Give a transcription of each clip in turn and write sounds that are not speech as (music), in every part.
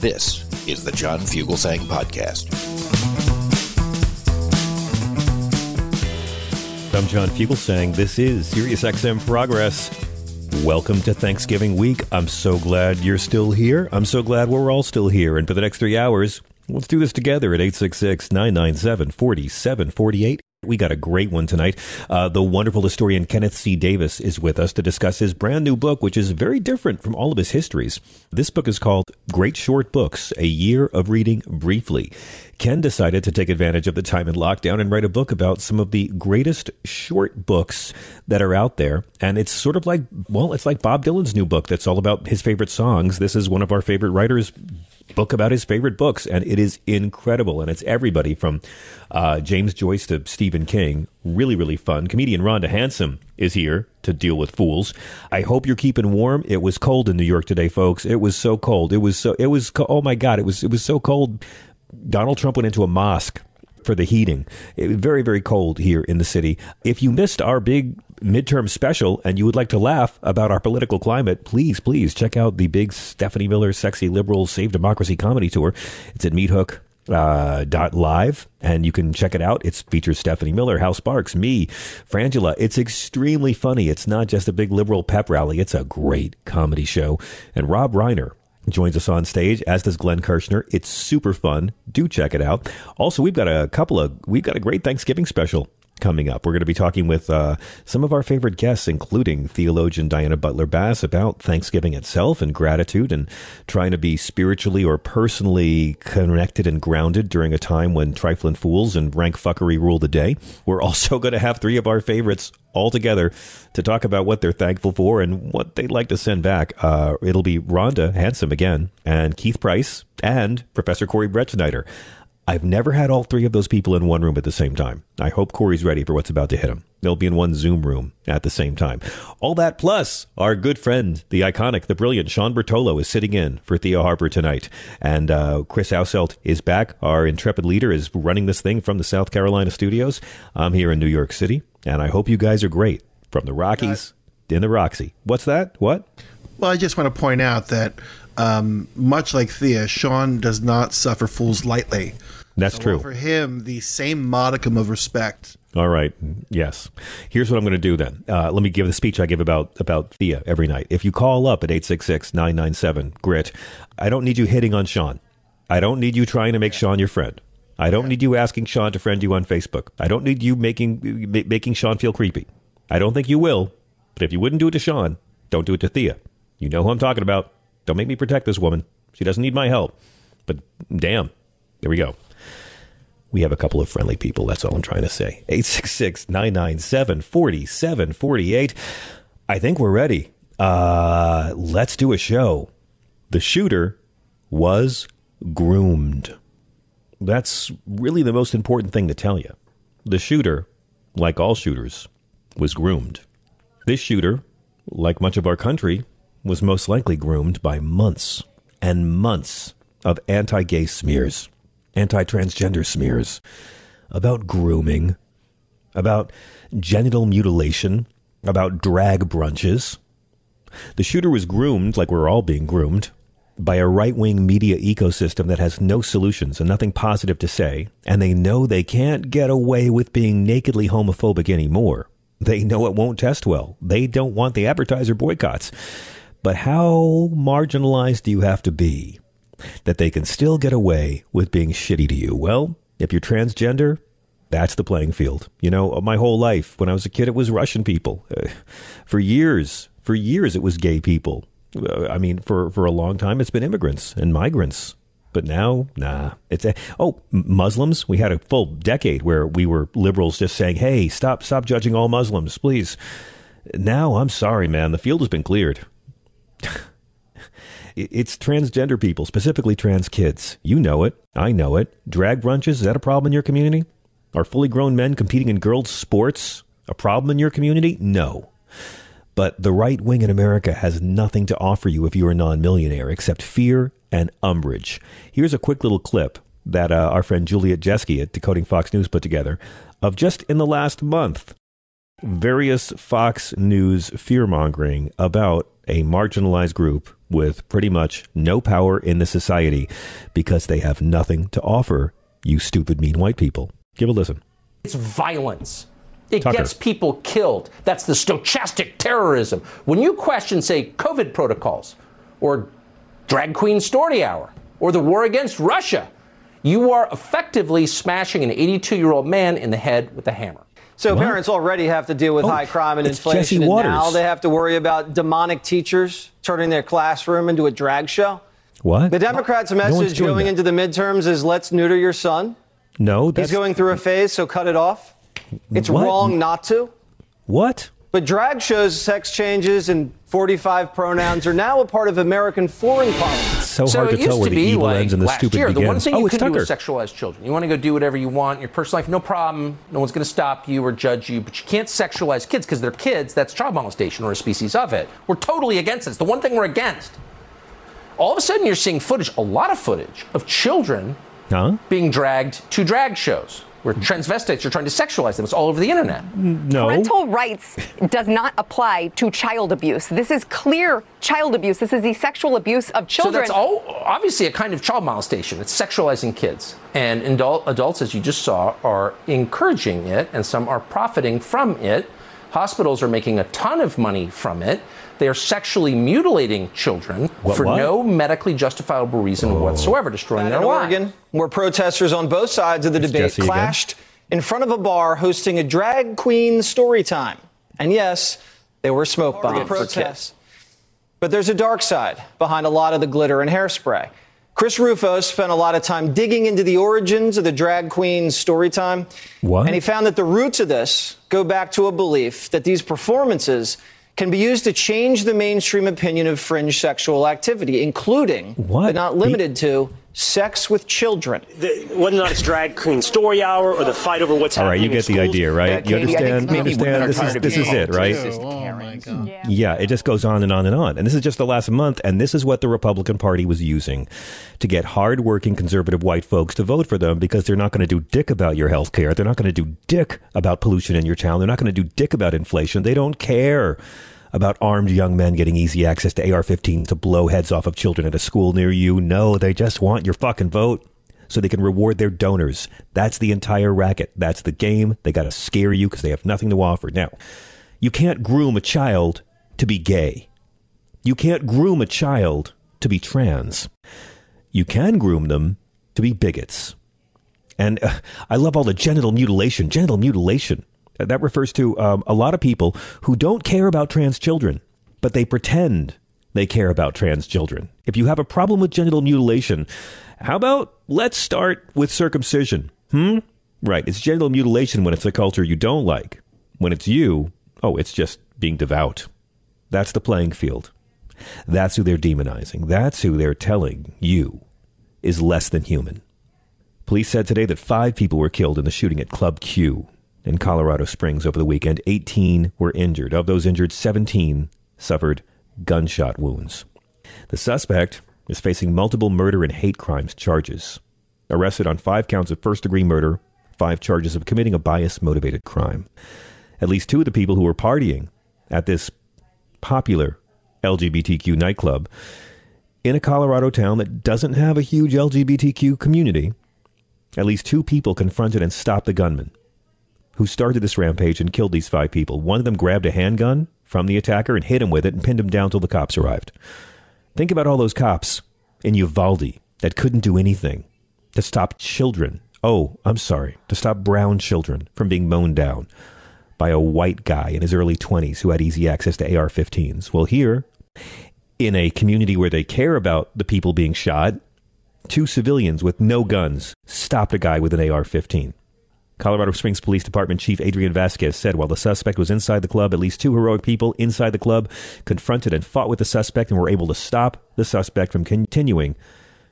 This is the John Fugelsang Podcast. I'm John Fugelsang. This is SiriusXM Progress. Welcome to Thanksgiving week. I'm so glad you're still here. I'm so glad we're all still here. And for the next three hours, let's do this together at 866 997 4748. We got a great one tonight. Uh, the wonderful historian Kenneth C. Davis is with us to discuss his brand new book, which is very different from all of his histories. This book is called Great Short Books A Year of Reading Briefly. Ken decided to take advantage of the time in lockdown and write a book about some of the greatest short books that are out there. And it's sort of like, well, it's like Bob Dylan's new book that's all about his favorite songs. This is one of our favorite writers' book about his favorite books, and it is incredible. And it's everybody from uh, James Joyce to Stephen King. Really, really fun. Comedian Rhonda Hansome is here to deal with fools. I hope you're keeping warm. It was cold in New York today, folks. It was so cold. It was so. It was. Co- Oh my God! It was. It was so cold. Donald Trump went into a mosque for the heating. It was very, very cold here in the city. If you missed our big midterm special and you would like to laugh about our political climate, please, please check out the big Stephanie Miller Sexy Liberal Save Democracy comedy tour. It's at Meathook. Uh, dot live and you can check it out. It features Stephanie Miller, Hal Sparks, me, Frangela. It's extremely funny. It's not just a big liberal pep rally. It's a great comedy show. And Rob Reiner, joins us on stage, as does Glenn Kirshner. It's super fun. Do check it out. Also, we've got a couple of we've got a great Thanksgiving special coming up. We're going to be talking with uh, some of our favorite guests, including theologian Diana Butler Bass, about Thanksgiving itself and gratitude and trying to be spiritually or personally connected and grounded during a time when trifling fools and rank fuckery rule the day. We're also going to have three of our favorites all together to talk about what they're thankful for and what they'd like to send back. Uh, it'll be Rhonda Hansome again, and Keith Price, and Professor Corey Brettschneider. I've never had all three of those people in one room at the same time. I hope Corey's ready for what's about to hit him. They'll be in one Zoom room at the same time. All that plus our good friend, the iconic, the brilliant Sean Bertolo is sitting in for Thea Harper tonight. And uh, Chris Auselt is back. Our intrepid leader is running this thing from the South Carolina studios. I'm here in New York City, and I hope you guys are great. From the Rockies in the Roxy. What's that? What? Well, I just want to point out that um, much like Thea, Sean does not suffer fools lightly. That's So true. For him, the same modicum of respect. All right. Yes. Here's what I'm going to do then. Uh, let me give the speech I give about about Thea every night. If you call up at 866-997-GRIT, I don't need you hitting on Sean. I don't need you trying to make Sean your friend. I don't need you asking Sean to friend you on Facebook. I don't need you making ma- making Sean feel creepy. I don't think you will. But if you wouldn't do it to Sean, don't do it to Thea. You know who I'm talking about. Don't make me protect this woman. She doesn't need my help. But damn, there we go. We have a couple of friendly people. That's all I'm trying to say. 866 997 4748. I think we're ready. Uh, let's do a show. The shooter was groomed. That's really the most important thing to tell you. The shooter, like all shooters, was groomed. This shooter, like much of our country, was most likely groomed by months and months of anti gay smears, anti transgender smears, about grooming, about genital mutilation, about drag brunches. The shooter was groomed, like we're all being groomed, by a right wing media ecosystem that has no solutions and nothing positive to say, and they know they can't get away with being nakedly homophobic anymore. They know it won't test well. They don't want the advertiser boycotts. But how marginalized do you have to be that they can still get away with being shitty to you. Well, if you're transgender, that's the playing field. You know, my whole life, when I was a kid, it was Russian people. (sighs) For years, for years, it was gay people. Uh, I mean, for, for a long time, it's been immigrants and migrants. But now, nah. It's a, oh, Muslims. We had a full decade where we were liberals just saying, "Hey, stop, stop judging all Muslims, please." Now, I'm sorry, man. The field has been cleared. (laughs) it's transgender people, specifically trans kids. You know it. I know it. Drag brunches, is that a problem in your community? Are fully grown men competing in girls' sports a problem in your community? No. But the right wing in America has nothing to offer you if you're a non millionaire except fear and umbrage. Here's a quick little clip that uh, our friend Juliet Jeske at Decoding Fox News put together of just in the last month various Fox News fear mongering about a marginalized group with pretty much no power in the society because they have nothing to offer you stupid, mean white people. Give a listen. It's violence. It Tucker. gets people killed. That's the stochastic terrorism. When you question, say, COVID protocols or drag queen story hour or the war against Russia, you are effectively smashing an 82 year old man in the head with a hammer. So What? parents already have to deal with Oh, high crime and inflation, and now they have to worry about demonic teachers turning their classroom into a drag show. What? The Democrats' message doing going that. into the midterms is let's neuter your son. No, that's He's going through a phase, so cut it off. It's What? wrong not to. what? But drag shows, sex changes, and 45 pronouns are now a part of American foreign policy. So, so hard it to used tell where to the be evil like ends and the last stupid year, begins. the one thing oh, you it's can do is sexualize children. You want to go do whatever you want in your personal life, no problem. No one's going to stop you or judge you, but you can't sexualize kids because they're kids. That's child molestation or a species of it. We're totally against this. The one thing we're against. All of a sudden, you're seeing footage, a lot of footage of children huh? being dragged to drag shows where transvestites you're trying to sexualize them. It's all over the internet. No. Parental rights does not apply to child abuse. This is clear child abuse. This is the sexual abuse of children. So children. that's all obviously a kind of child molestation. It's sexualizing kids. And adult, adults, as you just saw, are encouraging it, and some are profiting from it. Hospitals are making a ton of money from it. They are sexually mutilating children What- for what? no medically justifiable reason oh. whatsoever, destroying in their lives. In Oregon, where protesters on both sides of the It's debate Jesse again. clashed in front of a bar hosting a drag queen story time. And yes, there were smoke bombs for kids. But there's a dark side behind a lot of the glitter and hairspray. Chris Rufo spent a lot of time digging into the origins of the drag queen story time. What? And he found that the roots of this go back to a belief that these performances can be used to change the mainstream opinion of fringe sexual activity, including, What? but not limited to, sex with children. the, whether or not it's drag queen story hour or the fight over what's All right, happening All right, you get the idea, right? you Katie, I understand? You maybe understand? This is this is it, right? Oh, my God. Yeah, it just goes on and on and on. And this is just the last month, and this is what the Republican Party was using to get hardworking conservative white folks to vote for them because they're not going to do dick about your health care. They're not going to do dick about pollution in your town. They're not going to do dick about inflation. They don't care about armed young men getting easy access to AR 15 to blow heads off of children at a school near you. No, they just want your fucking vote so they can reward their donors. That's the entire racket. That's the game. They got to scare you because they have nothing to offer. Now, you can't groom a child to be gay. You can't groom a child to be trans. You can groom them to be bigots. And uh, I love all the genital mutilation. Genital mutilation. Uh, That refers to um, a lot of people who don't care about trans children, but they pretend they care about trans children. If you have a problem with genital mutilation, how about let's start with circumcision? Hmm? Right. It's genital mutilation when it's a culture you don't like. When it's you, oh, it's just being devout. That's the playing field. That's who they're demonizing. That's who they're telling you is less than human. Police said today that five people were killed in the shooting at Club Q in Colorado Springs over the weekend. 18 were injured. Of those injured, 17 suffered gunshot wounds. The suspect is facing multiple murder and hate crimes charges. Arrested on five counts of first degree murder, five charges of committing a bias motivated crime. At least two of the people who were partying at this popular LGBTQ nightclub in a Colorado town that doesn't have a huge LGBTQ community, at least two people confronted and stopped the gunman who started this rampage and killed these five people. One of them grabbed a handgun from the attacker and hit him with it and pinned him down till the cops arrived. Think about all those cops in Uvalde that couldn't do anything to stop children. Oh, I'm sorry, to stop brown children from being mown down by a white guy in his early 20s who had easy access to AR 15s. Well, here, in a community where they care about the people being shot, two civilians with no guns stopped a guy with an AR 15. Colorado Springs Police Department Chief Adrian Vasquez said while the suspect was inside the club, at least two heroic people inside the club confronted and fought with the suspect and were able to stop the suspect from continuing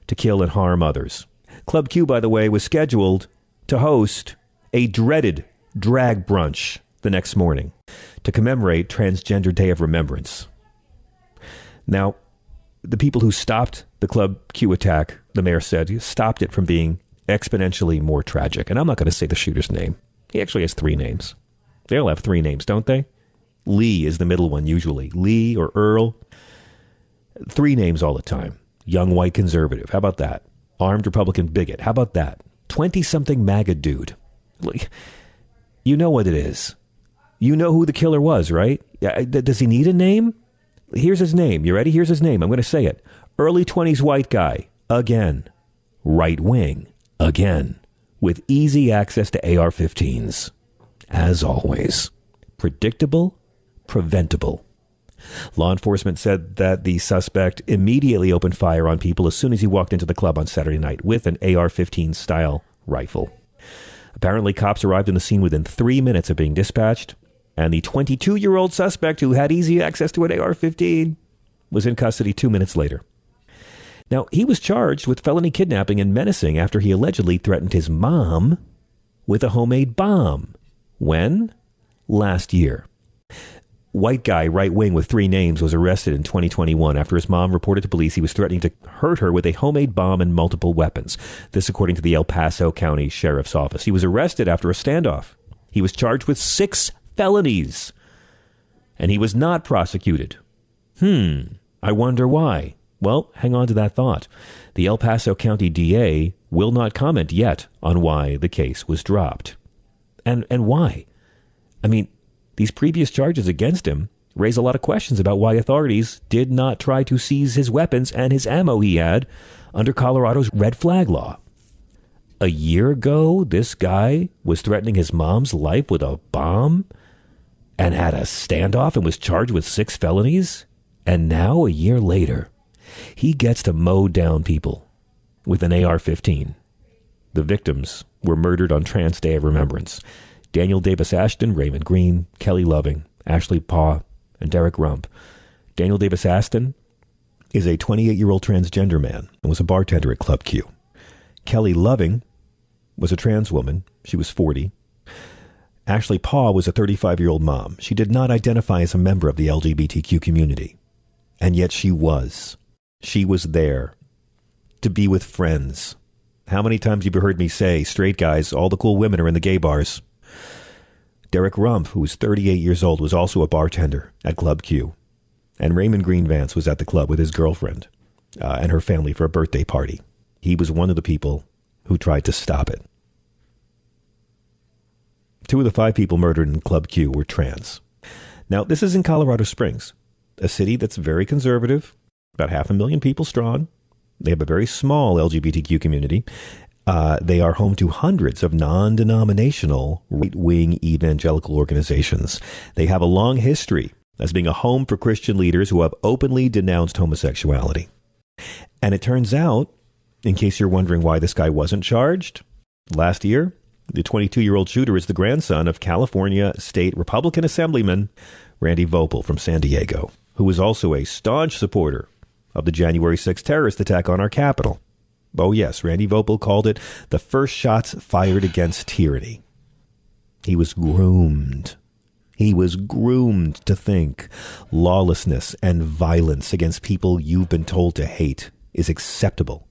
to kill and harm others. Club Q, by the way, was scheduled to host a dreaded drag brunch the next morning to commemorate Transgender Day of Remembrance. Now, the people who stopped the Club Q attack, the mayor said, stopped it from being exponentially more tragic. And I'm not going to say the shooter's name. He actually has three names. They all have three names, don't they? Lee is the middle one usually. Lee or Earl. Three names all the time. Young white conservative. How about that? Armed Republican bigot. How about that? 20 something MAGA dude. Like, You know what it is. You know who the killer was, right? Does he need a name? Here's his name. You ready? Here's his name. I'm going to say it. Early 20s white guy. Again. Right wing. Again. With easy access to AR 15s. As always. Predictable. Preventable. Law enforcement said that the suspect immediately opened fire on people as soon as he walked into the club on Saturday night with an AR 15 style rifle. Apparently, cops arrived on the scene within three minutes of being dispatched, and the 22 year old suspect who had easy access to an AR 15 was in custody two minutes later. Now, he was charged with felony kidnapping and menacing after he allegedly threatened his mom with a homemade bomb. When? Last year white guy, right wing, with three names, was arrested in 2021 after his mom reported to police he was threatening to hurt her with a homemade bomb and multiple weapons. This, according to the El Paso County Sheriff's Office. He was arrested after a standoff. He was charged with six felonies, and he was not prosecuted. Hmm, I wonder why. Well, hang on to that thought. The El Paso County DA will not comment yet on why the case was dropped. And and why? I mean, these previous charges against him raise a lot of questions about why authorities did not try to seize his weapons and his ammo he had under Colorado's red flag law. A year ago, this guy was threatening his mom's life with a bomb and had a standoff and was charged with six felonies. And now, a year later, he gets to mow down people with an AR 15. The victims were murdered on Trans Day of Remembrance. Daniel Davis Ashton, Raymond Green, Kelly Loving, Ashley Paugh, and Derrick Rump. Daniel Davis Ashton is a 28 year old transgender man and was a bartender at Club Q. Kelly Loving was a trans woman. She was 40. Ashley Paugh was a 35 year old mom. She did not identify as a member of the LGBTQ community. And yet she was. She was there to be with friends. How many times have you heard me say, straight guys, all the cool women are in the gay bars? Derrick Rump, who was 38 years old, was also a bartender at Club Q. And Raymond Green Vance was at the club with his girlfriend uh, and her family for a birthday party. He was one of the people who tried to stop it. Two of the five people murdered in Club Q were trans. Now, this is in Colorado Springs, a city that's very conservative, about half a million people strong. They have a very small LGBTQ community, uh, they are home to hundreds of non denominational right wing evangelical organizations. They have a long history as being a home for Christian leaders who have openly denounced homosexuality. And it turns out, in case you're wondering why this guy wasn't charged, last year, the 22 year old shooter is the grandson of California State Republican Assemblyman Randy Voepel from San Diego, who was also a staunch supporter of the January 6th terrorist attack on our capital. Oh, yes, Randy Voepel called it the first shots fired against tyranny. He was groomed. He was groomed to think lawlessness and violence against people you've been told to hate is acceptable.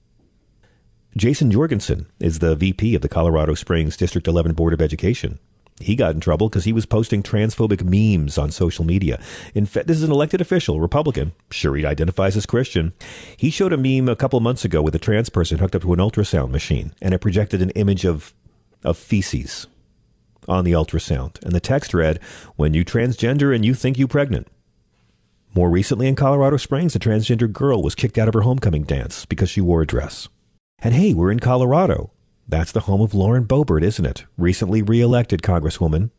Jason Jorgensen is the VP of the Colorado Springs District 11 Board of Education. He got in trouble because he was posting transphobic memes on social media. In fact, this is an elected official, Republican. Sure, he identifies as Christian. He showed a meme a couple months ago with a trans person hooked up to an ultrasound machine, and it projected an image of of feces on the ultrasound. And the text read, "When you transgender and you think you pregnant." More recently in Colorado Springs, a transgender girl was kicked out of her homecoming dance because she wore a dress. And hey, we're in Colorado. That's the home of Lauren Boebert, isn't it? Recently reelected Congresswoman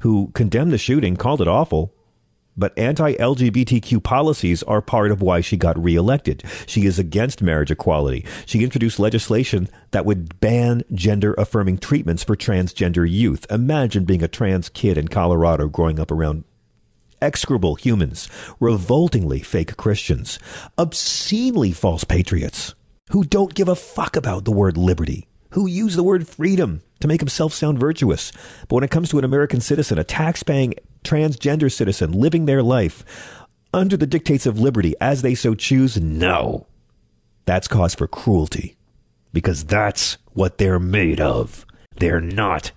who condemned the shooting, called it awful, but anti LGBTQ policies are part of why she got reelected. She is against marriage equality. She introduced legislation that would ban gender affirming treatments for transgender youth. Imagine being a trans kid in Colorado growing up around execrable humans, revoltingly fake Christians, obscenely false patriots who don't give a fuck about the word liberty, who use the word freedom to make himself sound virtuous. But when it comes to an American citizen, a tax paying transgender citizen living their life under the dictates of liberty as they so choose, no. That's cause for cruelty because that's what they're made of. They're not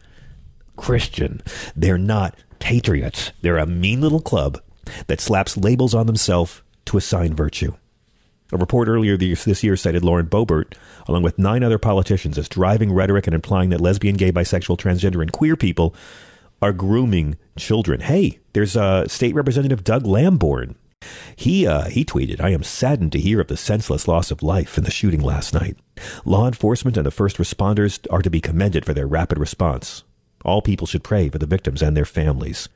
Christian. They're not patriots. They're a mean little club that slaps labels on themselves to assign virtue. A report earlier this year cited Lauren Boebert, along with nine other politicians, as driving rhetoric and implying that lesbian, gay, bisexual, transgender, and queer people are grooming children. Hey, there's uh, State Representative Doug Lamborn. He uh, he tweeted, "I am saddened to hear of the senseless loss of life in the shooting last night. Law enforcement and the first responders are to be commended for their rapid response. All people should pray for the victims and their families."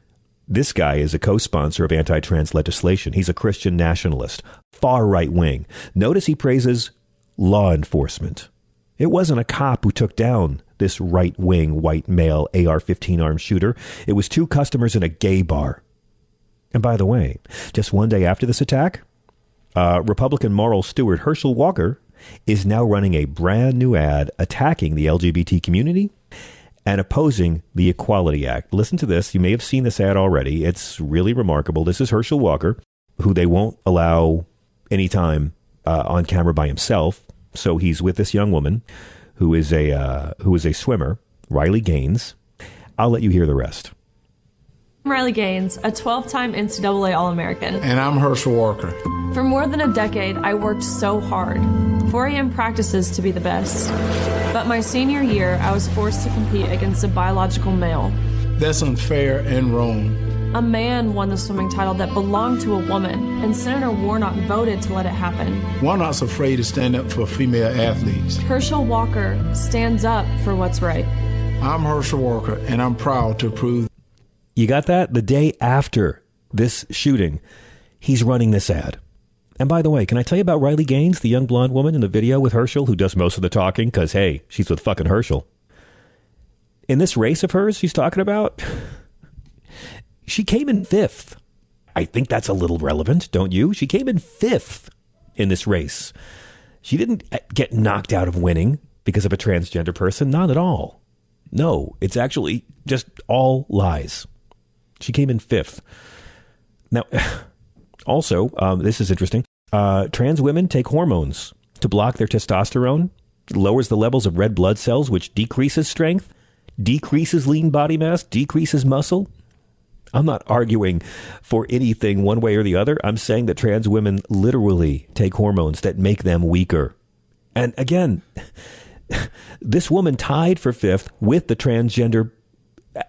This guy is a co sponsor of anti trans legislation. He's a Christian nationalist, far right wing. Notice he praises law enforcement. It wasn't a cop who took down this right wing white male AR 15 armed shooter, it was two customers in a gay bar. And by the way, just one day after this attack, uh, Republican moral steward Herschel Walker is now running a brand new ad attacking the LGBT community and opposing the Equality Act. Listen to this. You may have seen this ad already. It's really remarkable. This is Herschel Walker, who they won't allow any time uh, on camera by himself. So he's with this young woman who is a uh, who is a swimmer, Riley Gaines. I'll let you hear the rest. I'm Riley Gaines, a 12 time NCAA All American. And I'm Herschel Walker. For more than a decade, I worked so hard. 4 a.m. practices to be the best. But my senior year, I was forced to compete against a biological male. That's unfair and wrong. A man won the swimming title that belonged to a woman, and Senator Warnock voted to let it happen. Warnock's afraid to stand up for female athletes. Herschel Walker stands up for what's right. I'm Herschel Walker, and I'm proud to prove you got that? The day after this shooting, he's running this ad. And by the way, can I tell you about Riley Gaines, the young blonde woman in the video with Herschel who does most of the talking? Because, hey, she's with fucking Herschel. In this race of hers she's talking about, she came in fifth. I think that's a little relevant, don't you? She came in fifth in this race. She didn't get knocked out of winning because of a transgender person. Not at all. No, it's actually just all lies. She came in fifth. Now, (sighs) also, um, this is interesting. Uh, trans women take hormones to block their testosterone, lowers the levels of red blood cells, which decreases strength, decreases lean body mass, decreases muscle. I'm not arguing for anything one way or the other. I'm saying that trans women literally take hormones that make them weaker. And again, (laughs) this woman tied for fifth with the transgender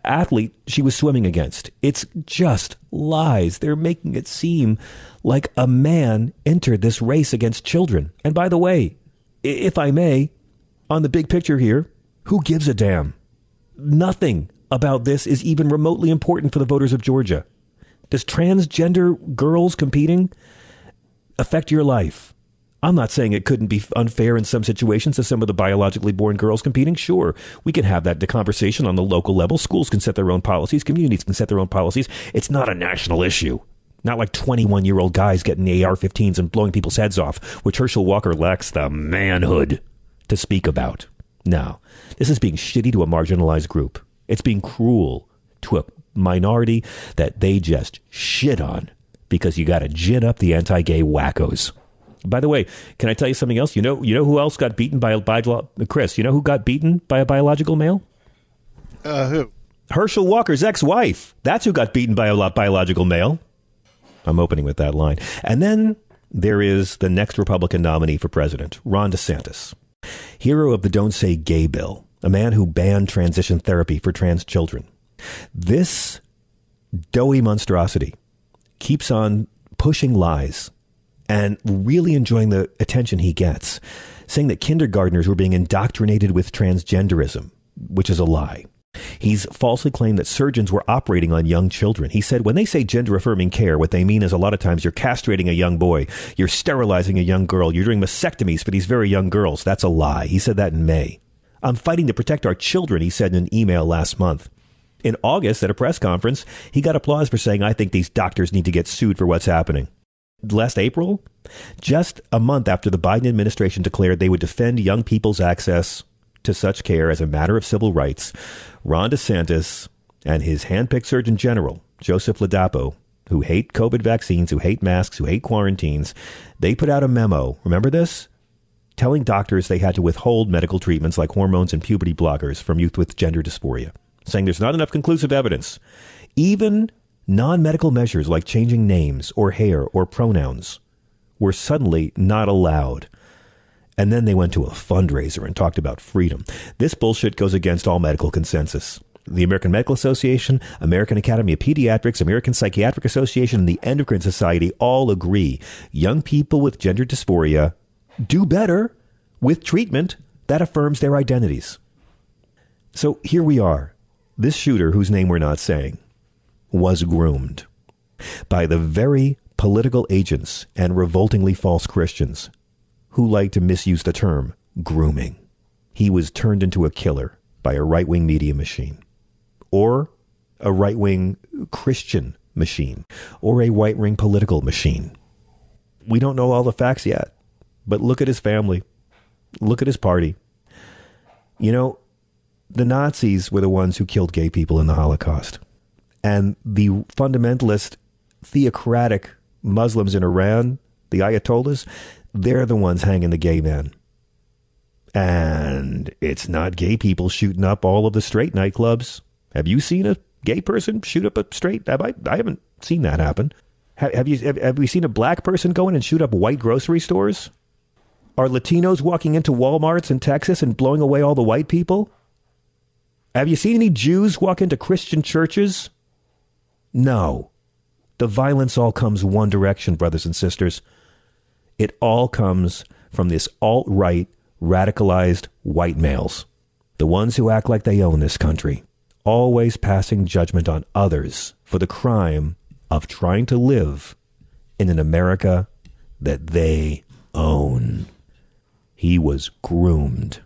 athlete she was swimming against. It's just lies. They're making it seem like a man entered this race against children. And by the way, if I may, on the big picture here, who gives a damn? Nothing about this is even remotely important for the voters of Georgia. Does transgender girls competing affect your life? I'm not saying it couldn't be unfair in some situations to some of the biologically born girls competing. Sure, we can have that conversation on the local level. Schools can set their own policies, communities can set their own policies. It's not a national issue. Not like 21 year old guys getting AR 15s and blowing people's heads off, which Herschel Walker lacks the manhood to speak about. No, this is being shitty to a marginalized group. It's being cruel to a minority that they just shit on because you got to gin up the anti gay wackos. By the way, can I tell you something else? You know, you know who else got beaten by a biological Chris? You know who got beaten by a biological male? Uh, who? Herschel Walker's ex-wife. That's who got beaten by a biological male. I'm opening with that line. And then there is the next Republican nominee for president, Ron DeSantis, hero of the Don't Say Gay bill, a man who banned transition therapy for trans children. This doughy monstrosity keeps on pushing lies and really enjoying the attention he gets, saying that kindergartners were being indoctrinated with transgenderism, which is a lie. He's falsely claimed that surgeons were operating on young children. He said when they say gender affirming care, what they mean is a lot of times you're castrating a young boy, you're sterilizing a young girl, you're doing mastectomies for these very young girls. That's a lie. He said that in May. I'm fighting to protect our children, he said in an email last month. In August, at a press conference, he got applause for saying, I think these doctors need to get sued for what's happening. Last April, just a month after the Biden administration declared they would defend young people's access to such care as a matter of civil rights, Ron DeSantis and his handpicked Surgeon General, Joseph Ladapo, who hate COVID vaccines, who hate masks, who hate quarantines, they put out a memo. Remember this? Telling doctors they had to withhold medical treatments like hormones and puberty blockers from youth with gender dysphoria, saying there's not enough conclusive evidence. Even non medical measures like changing names or hair or pronouns were suddenly not allowed. And then they went to a fundraiser and talked about freedom. This bullshit goes against all medical consensus. The American Medical Association, American Academy of Pediatrics, American Psychiatric Association, and the Endocrine Society all agree young people with gender dysphoria do better with treatment that affirms their identities. So here we are. This shooter, whose name we're not saying, was groomed by the very political agents and revoltingly false Christians who like to misuse the term grooming. He was turned into a killer by a right wing media machine, or a right wing Christian machine, or a right wing political machine. We don't know all the facts yet, but look at his family. Look at his party. You know, the Nazis were the ones who killed gay people in the Holocaust. And the fundamentalist, theocratic Muslims in Iran, the Ayatollahs, they're the ones hanging the gay men. And it's not gay people shooting up all of the straight nightclubs. Have you seen a gay person shoot up a straight? Have I, I haven't seen that happen. Have, have you have, have we seen a black person go in and shoot up white grocery stores? Are Latinos walking into Walmarts in Texas and blowing away all the white people? Have you seen any Jews walk into Christian churches? No. The violence all comes one direction, brothers and sisters. It all comes from this alt right, radicalized white males. The ones who act like they own this country, always passing judgment on others for the crime of trying to live in an America that they own. He was groomed.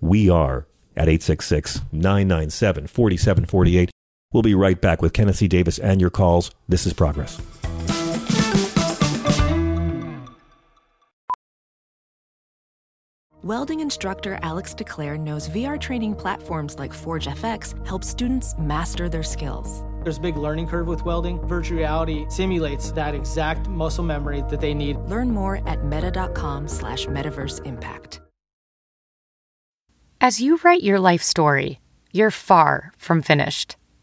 We are at 866 997 4748. We'll be right back with Kenneth C. Davis and your calls. This is Progress. Welding instructor Alex DeClaire knows VR training platforms like Forge FX help students master their skills. There's a big learning curve with welding. Virtual reality simulates that exact muscle memory that they need. Learn more at meta.com slash metaverse impact. As you write your life story, you're far from finished.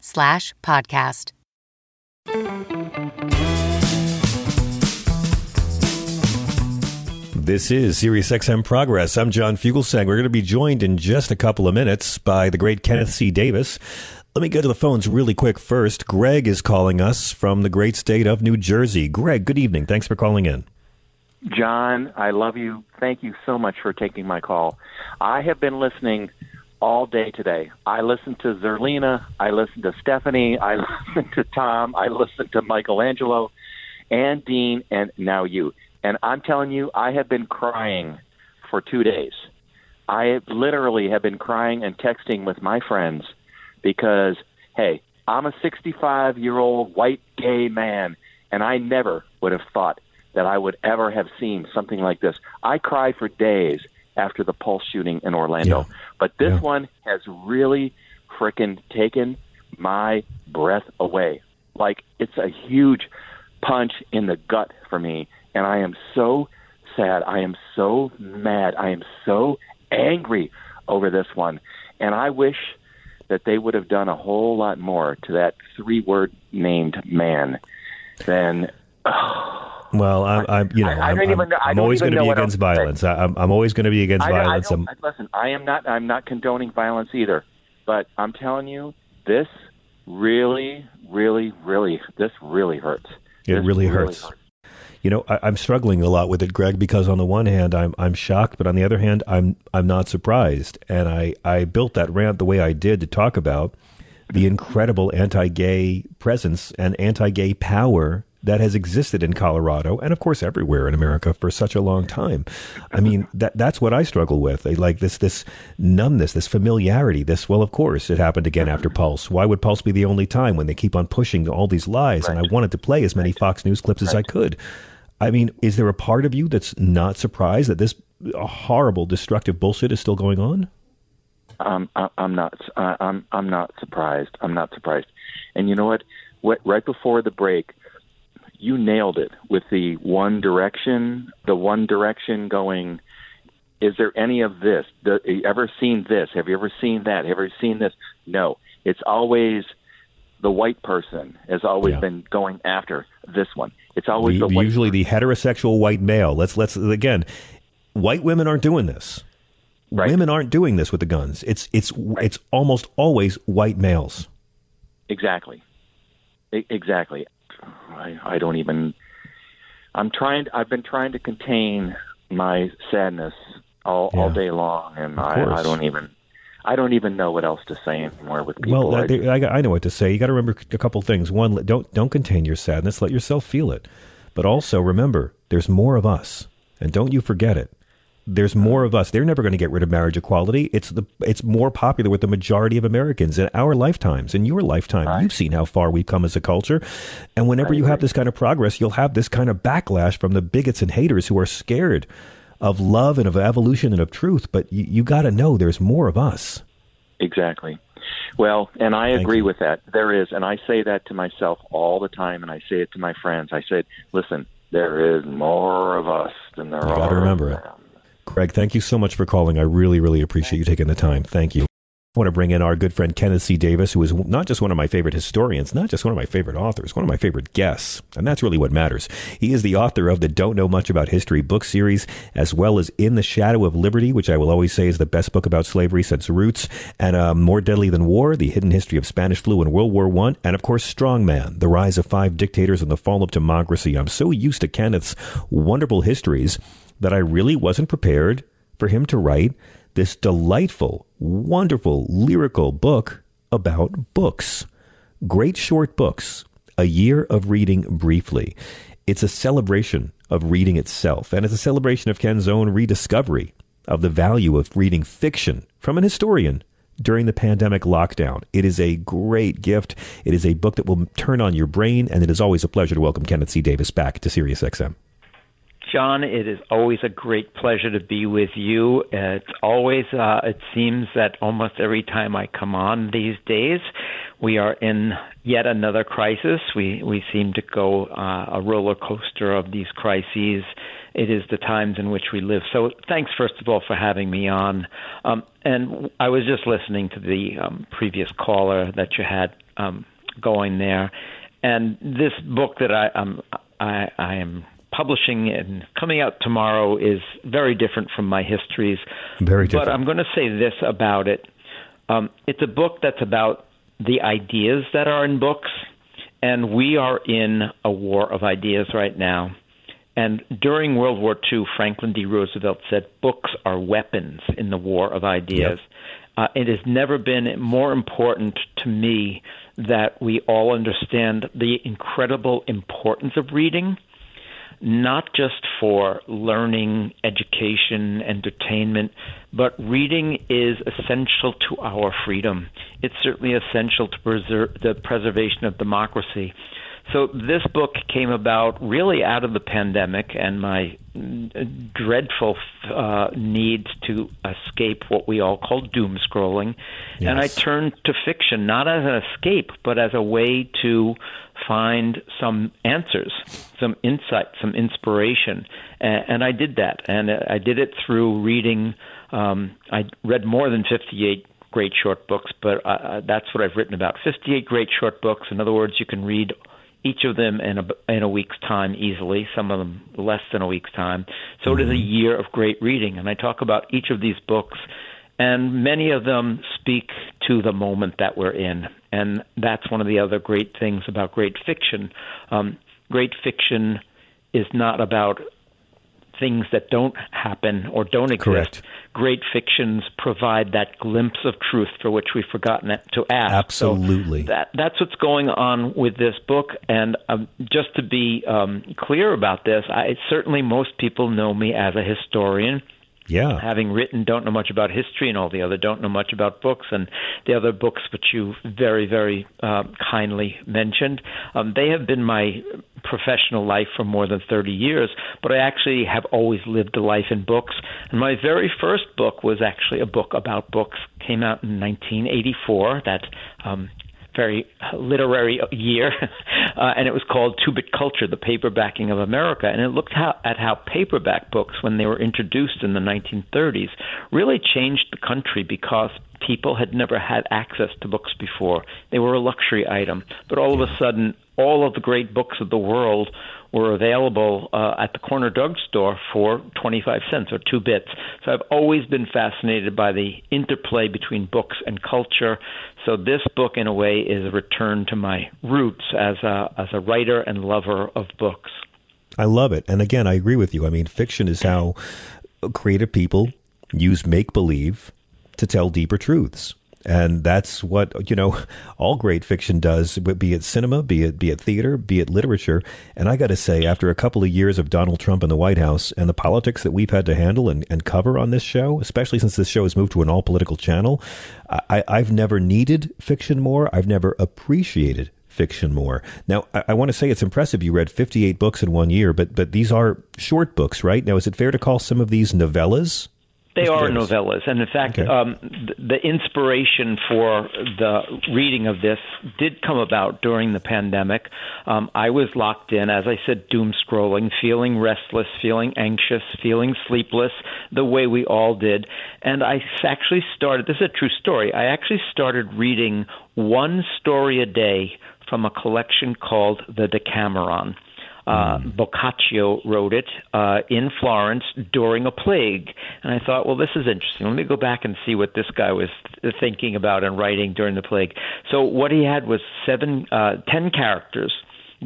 slash podcast. This is SiriusXM Progress. I'm John Fugelsang. We're going to be joined in just a couple of minutes by the great Kenneth C. Davis. Let me go to the phones really quick first. Greg is calling us from the great state of New Jersey. Greg, good evening. Thanks for calling in. John, I love you. Thank you so much for taking my call. I have been listening all day today. I listened to Zerlina. I listened to Stephanie. I (laughs) listened to Tom. I listened to Michelangelo and Dean, and now you. And I'm telling you, I have been crying for two days. I literally have been crying and texting with my friends because, hey, I'm a 65 year old white gay man, and I never would have thought that I would ever have seen something like this. I cried for days after the Pulse shooting in Orlando, yeah. but this Yeah. one has really frickin' taken my breath away. Like, it's a huge punch in the gut for me, and I am so sad. I am so mad. I am so angry over this one, and I wish that they would have done a whole lot more to that three-word named man than. (sighs) Oh, Well, I'm, I'm you know, I- I I'm, even I'm- know- I I'm always going to be against violence. I, I'm, I'm always going to be against I, I violence. I'm- listen, I am not. I'm not condoning violence either. But I'm telling you, this really, really, really, this really hurts. It This really hurts. You know, I, I'm struggling a lot with it, Greg, because on the one hand, I'm I'm shocked, but on the other hand, I'm I'm not surprised. And I I built that rant the way I did to talk about the incredible anti-gay presence and anti-gay power that has existed in Colorado and of course everywhere in America for such a long time. I mean, (laughs) that that's what I struggle with. Eh, like this this numbness, this familiarity, this well of course it happened again after mm-hmm. Pulse. Why would Pulse be the only time when they keep on pushing all these lies and I wanted to play as many Fox News clips as I could. I mean, is there a part of you that's not surprised that this uh, horrible destructive bullshit is still going on? Um, I, I'm not. I, I'm. I'm not surprised. I'm not surprised. And you know what? What? Right before the break, you nailed it with the One Direction. The One Direction going. Is there any of this? The, you ever seen this? Have you ever seen that? Have you ever seen this? No. It's always the white person has always been going after this one. It's always The- the white. usually the heterosexual white male. Let's let's again, white women aren't doing this. Women aren't doing this with the guns. It's it's it's almost always white males. Exactly. Exactly. I, I don't even. I'm trying. I've been trying to contain my sadness all, all day long, and I. I don't even. I don't even know what else to say anymore with people. Well, I I, I, know what to say. You got to remember a couple things. One, don't don't contain your sadness. Let yourself feel it. But also remember, there's more of us, and don't you forget it. There's uh-huh. more of us. They're never going to get rid of marriage equality. It's the it's more popular with the majority of Americans in our lifetimes. In your lifetime, you've seen how far we've come as a culture. And whenever you have this kind of progress, you'll have this kind of backlash from the bigots and haters who are scared of love and of evolution and of truth. But you, you got to know there's more of us. Exactly. Well, and I agree with that. There is, and I say that to myself all the time, and I say it to my friends. I said, "Listen, there is more of us than there You are." got to remember it. Greg, thank you so much for calling. I really, really appreciate you taking the time. Thank you. I want to bring in our good friend Kenneth C. Davis, who is not just one of my favorite historians, not just one of my favorite authors, one of my favorite guests. And that's really what matters. He is the author of the Don't Know Much About History book series, as well as In the Shadow of Liberty, which I will always say is the best book about slavery since Roots, and uh, More Deadly Than War, The Hidden History of Spanish Flu and World War One, and of course, Strongman, The Rise of Five Dictators and the Fall of Democracy. I'm so used to Kenneth's wonderful histories that I really wasn't prepared for him to write this delightful, wonderful, lyrical book about books. Great short books, a year of reading briefly. It's a celebration of reading itself, and it's a celebration of Ken's own rediscovery of the value of reading fiction from an historian during the pandemic lockdown. It is a great gift. It is a book that will turn on your brain, and it is always a pleasure to welcome Kenneth C. Davis back to SiriusXM. John, it is always a great pleasure to be with you. It's always, uh, it seems that almost every time I come on these days, we are in yet another crisis. We we seem to go uh, a roller coaster of these crises. It is the times in which we live. So, thanks first of all for having me on. Um, and I was just listening to the um, previous caller that you had um, going there, and this book that I um, I, I am publishing and coming out tomorrow is very different from my histories. Very different. But I'm going to say this about it. Um, it's a book that's about the ideas that are in books, and we are in a war of ideas right now. And during World War II, Franklin D. Roosevelt said books are weapons in the war of ideas. Uh, it has never been more important to me that we all understand the incredible importance of reading not just for learning, education, entertainment, but reading is essential to our freedom. It's certainly essential to preserve the preservation of democracy. So this book came about really out of the pandemic and my dreadful uh, need to escape what we all call doom scrolling. Yes. And I turned to fiction not as an escape, but as a way to find some answers, some insight, some inspiration. And, and I did that. And I did it through reading. Um, I read more than 58 great short books, but uh, that's what I've written about 58 great short books. In other words, you can read each of them in a, in a week's time easily, some of them less than a week's time. So mm-hmm. it is a year of great reading. And I talk about each of these books, and many of them speak to the moment that we're in. And that's one of the other great things about great fiction. Um, great fiction is not about things that don't happen or don't exist. Correct. Great fictions provide that glimpse of truth for which we've forgotten to ask. Absolutely. So that that's what's going on with this book. And um, just to be um, clear about this, I certainly most people know me as a historian. Yeah. Having written Don't Know Much About History and all the other Don't Know Much About Books and the other books which you very, very uh, kindly mentioned, um, they have been my professional life for more than 30 years, but I actually have always lived a life in books. And my very first book was actually a book about books, came out in 1984. That um, very literary year, (laughs) uh, and it was called Two Bit Culture: The Paperbacking of America. And it looked how, at how paperback books, when they were introduced in the 1930s, really changed the country because people had never had access to books before. They were a luxury item, but all of a sudden, all of the great books of the world were available uh, at the corner drugstore for 25 cents or two bits. So I've always been fascinated by the interplay between books and culture. So this book, in a way, is a return to my roots as a as a writer and lover of books. I love it, and again, I agree with you. I mean, fiction is how creative people use make believe to tell deeper truths. And that's what, you know, all great fiction does, be it cinema, be it, be it theater, be it literature. And I got to say, after a couple of years of Donald Trump in the White House and the politics that we've had to handle and, and cover on this show, especially since this show has moved to an all political channel, I, I've never needed fiction more. I've never appreciated fiction more. Now, I, I, want to say it's impressive you read 58 books in one year, but but these are short books, right? Now, is it fair to call some of these novellas? They are novellas, and in fact, okay. um, the, the inspiration for the reading of this did come about during the pandemic. Um, I was locked in, as I said, doom scrolling, feeling restless, feeling anxious, feeling sleepless, the way we all did. And I actually started. This is a true story. I actually started reading one story a day from a collection called the Decameron. Uh. Boccaccio wrote it uh, in Florence during a plague. And I thought, well, this is interesting. Let me go back and see what this guy was thinking about and writing during the plague. So what he had was seven, uh, ten characters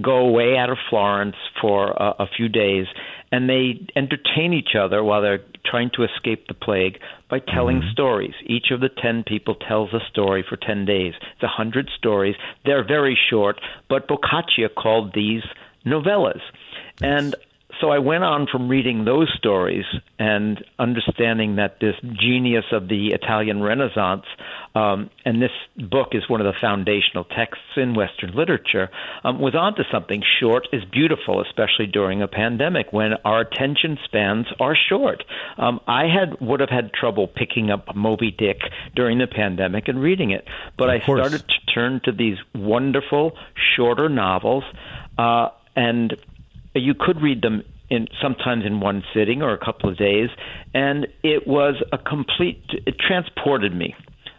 go away out of Florence for a, a few days, and they entertain each other while they're trying to escape the plague by telling mm-hmm. stories. Each of the 10 people tells a story for 10 days. It's a 100 stories. They're very short, but Boccaccio called these novellas. And so I went on from reading those stories and understanding that this genius of the Italian Renaissance, um, and this book is one of the foundational texts in Western literature, um, was onto something. Short is beautiful, especially during a pandemic when our attention spans are short. Um, I had would have had trouble picking up Moby Dick during the pandemic and reading it, but I started to turn to these wonderful shorter novels. Uh, and you could read them in sometimes in one sitting or a couple of days, and it was a complete. It transported me.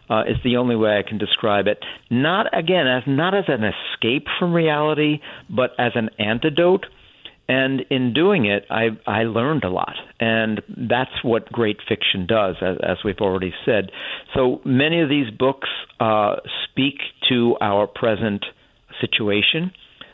Uh, is the only way I can describe it. Not again as not as an escape from reality, but as an antidote. And in doing it, I I learned a lot, and that's what great fiction does, as, as we've already said. So many of these books uh, speak to our present situation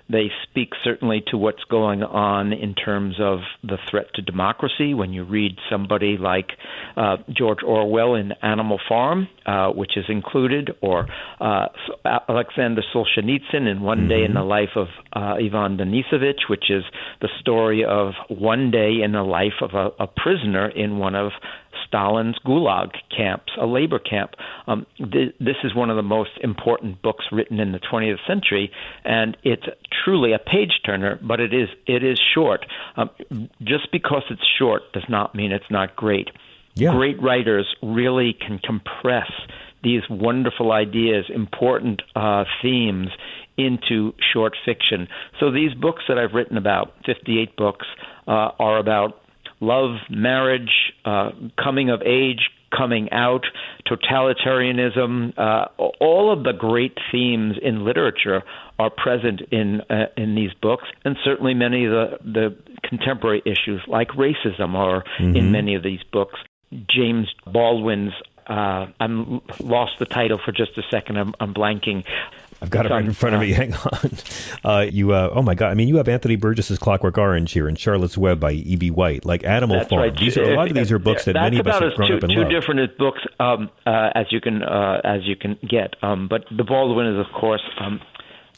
they speak certainly to what's going on in terms of the threat to democracy. When you read somebody like uh, George Orwell in Animal Farm, uh, which is included, or uh, Alexander Solzhenitsyn in One mm-hmm. Day in the Life of uh, Ivan Denisovich, which is the story of one day in the life of a, a prisoner in one of Stalin's Gulag camps, a labor camp. Um, th- this is one of the most important books written in the 20th century, and it's truly a page turner. But it is it is short. Um, just because it's short does not mean it's not great. Yeah. Great writers really can compress these wonderful ideas, important uh, themes into short fiction. So these books that I've written about, 58 books, uh, are about love, marriage, uh, coming of age, coming out, totalitarianism. Uh, all of the great themes in literature are present in uh, in these books, and certainly many of the the contemporary issues like racism are Mhm. in many of these books. James Baldwin's uh, I'm lost the title for just a second. I'm, I'm blanking. I've got it right in front of me. Hang on. Uh, you, uh, oh my God! I mean, you have Anthony Burgess's *Clockwork Orange* here, and *Charlotte's Web* by E.B. White, like *Animal That's Farm*. right. These are, a lot of these are books that That's many of us have grown two, up and two loved. different books um, uh, as you can uh, as you can get. Um, but the Baldwin is, of course, um,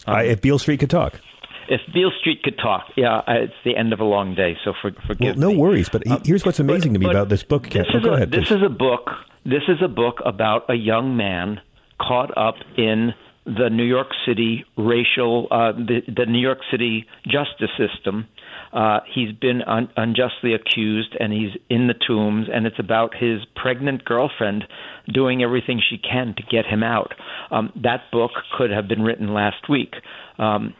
I, if Beale Street could talk. if Beale Street could talk. Yeah, uh, it's the end of a long day, so for, Well, no me. worries. But he- here's what's amazing to me Um, about this book. This Oh, is go a, ahead. This is a book. This is a book about a young man caught up in the New York City racial, uh, the, the New York City justice system. Uh, he's been un- unjustly accused, and he's in the tombs. And it's about his pregnant girlfriend doing everything she can to get him out. Um, that book could have been written last week. Um,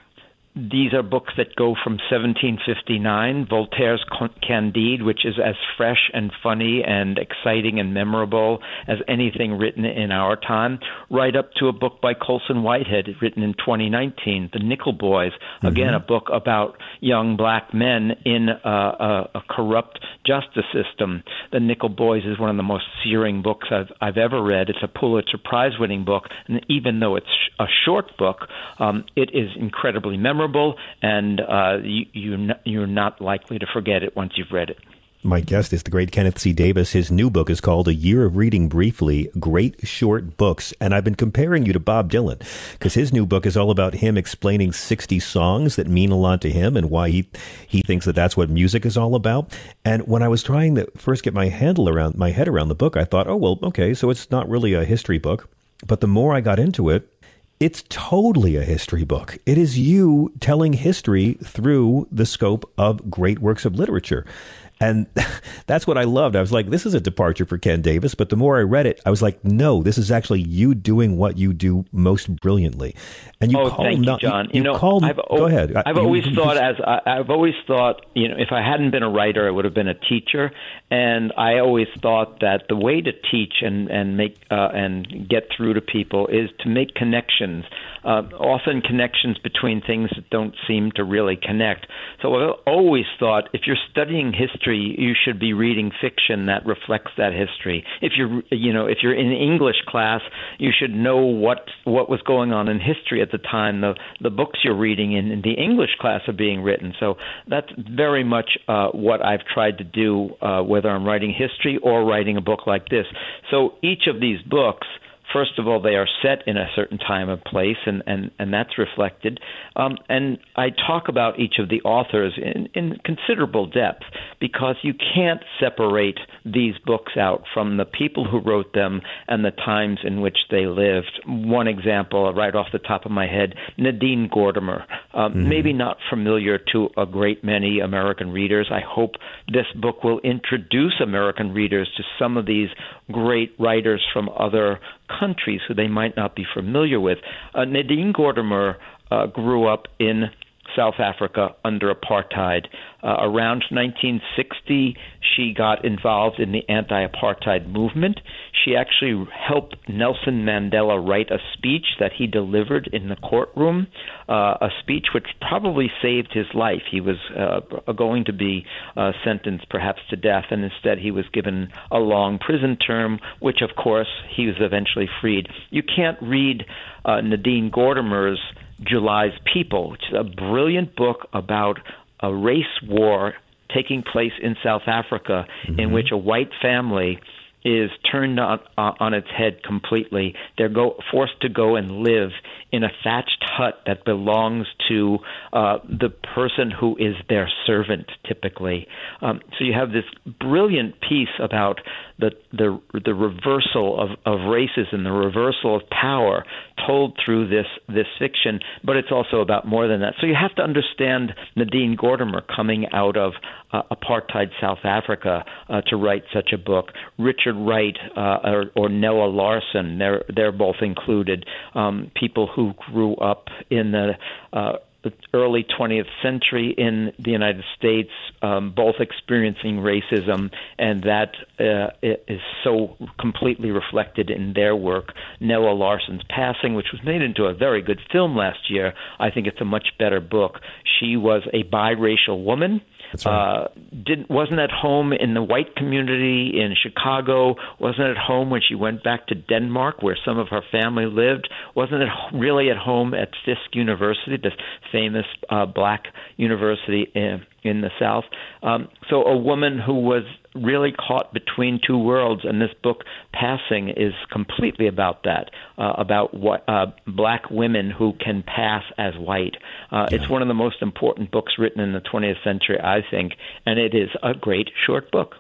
these are books that go from 1759, Voltaire's Candide, which is as fresh and funny and exciting and memorable as anything written in our time, right up to a book by Colson Whitehead written in 2019, The Nickel Boys. Again, a book about young black men in a, a, a corrupt justice system. The Nickel Boys is one of the most searing books I've, I've ever read. It's a Pulitzer Prize winning book, and even though it's a short book, um, it is incredibly memorable, and uh, you, you you're not likely to forget it once you've read it. My guest is the great Kenneth C. Davis. His new book is called A Year of Reading Briefly Great Short Books. And I've been comparing you to Bob Dylan because his new book is all about him explaining 60 songs that mean a lot to him and why he, he thinks that that's what music is all about. And when I was trying to first get my handle around my head around the book, I thought, oh, well, okay, so it's not really a history book. But the more I got into it, it's totally a history book. It is you telling history through the scope of great works of literature. And (laughs) that's what I loved. I was like, this is a departure for Ken Davis. But the more I read it, I was like, no, this is actually you doing what you do most brilliantly. And you oh, call thank not, you, John. You, know, call, I've, go ahead. I've You- always (laughs) you- thought as I, I've always thought, you know, if I hadn't been a writer, I would have been a teacher. And I always thought that the way to teach and and make uh, and get through to people is to make connections. Uh, often connections between things that don't seem to really connect. So I've always thought if you're studying history, you should be reading fiction that reflects that history. If you're, you know, if you're in English class, you should know what what was going on in history at the time the the books you're reading in, in the English class are being written. So that's very much uh, what I've tried to do, uh, whether I'm writing history or writing a book like this. So each of these books first of all, they are set in a certain time and place, and, and, and that's reflected. Um, and I talk about each of the authors in, in considerable depth because you can't separate these books out from the people who wrote them and the times in which they lived. One example, right off the top of my head, Nadine Gordimer. Um, Maybe not familiar to a great many American readers. I hope this book will introduce American readers to some of these great writers from other countries who they might not be familiar with. Uh, Nadine Gordimer uh, grew up in South Africa under apartheid. Uh, around 1960, she got involved in the anti apartheid movement. She actually helped Nelson Mandela write a speech that he delivered in the courtroom, uh, a speech which probably saved his life. He was uh, going to be uh, sentenced perhaps to death, and instead he was given a long prison term, which of course he was eventually freed. You can't read uh, Nadine Gordimer's July's People, which is a brilliant book about a race war taking place in South Africa, in which a white family is turned on, uh, on its head completely. They're go, forced to go and live in a thatched hut that belongs to uh, the person who is their servant, typically. Um, so you have this brilliant piece about the the the reversal of, of racism, the reversal of power, told through this this fiction. But it's also about more than that. So you have to understand Nadine Gordimer coming out of uh, apartheid South Africa uh, to write such a book. Richard Wright uh, or, or Nella Larsen, they're they're both included. Um, people who grew up in the uh, the early 20th century in the United States, um, both experiencing racism, and that uh, is so completely reflected in their work. Nella Larsen's Passing, which was made into a very good film last year, I think it's a much better book. She was a biracial woman right. Uh, didn't wasn't at home in the white community in Chicago. Wasn't at home when she went back to Denmark, where some of her family lived. Wasn't at, really at home at Fisk University, the famous uh, black university in, in the South. Um, so a woman who was really caught between two worlds, and this book, Passing, is completely about that, uh, about what uh, black women who can pass as white. Uh, yeah. It's one of the most important books written in the 20th century, I think, and it is a great short book.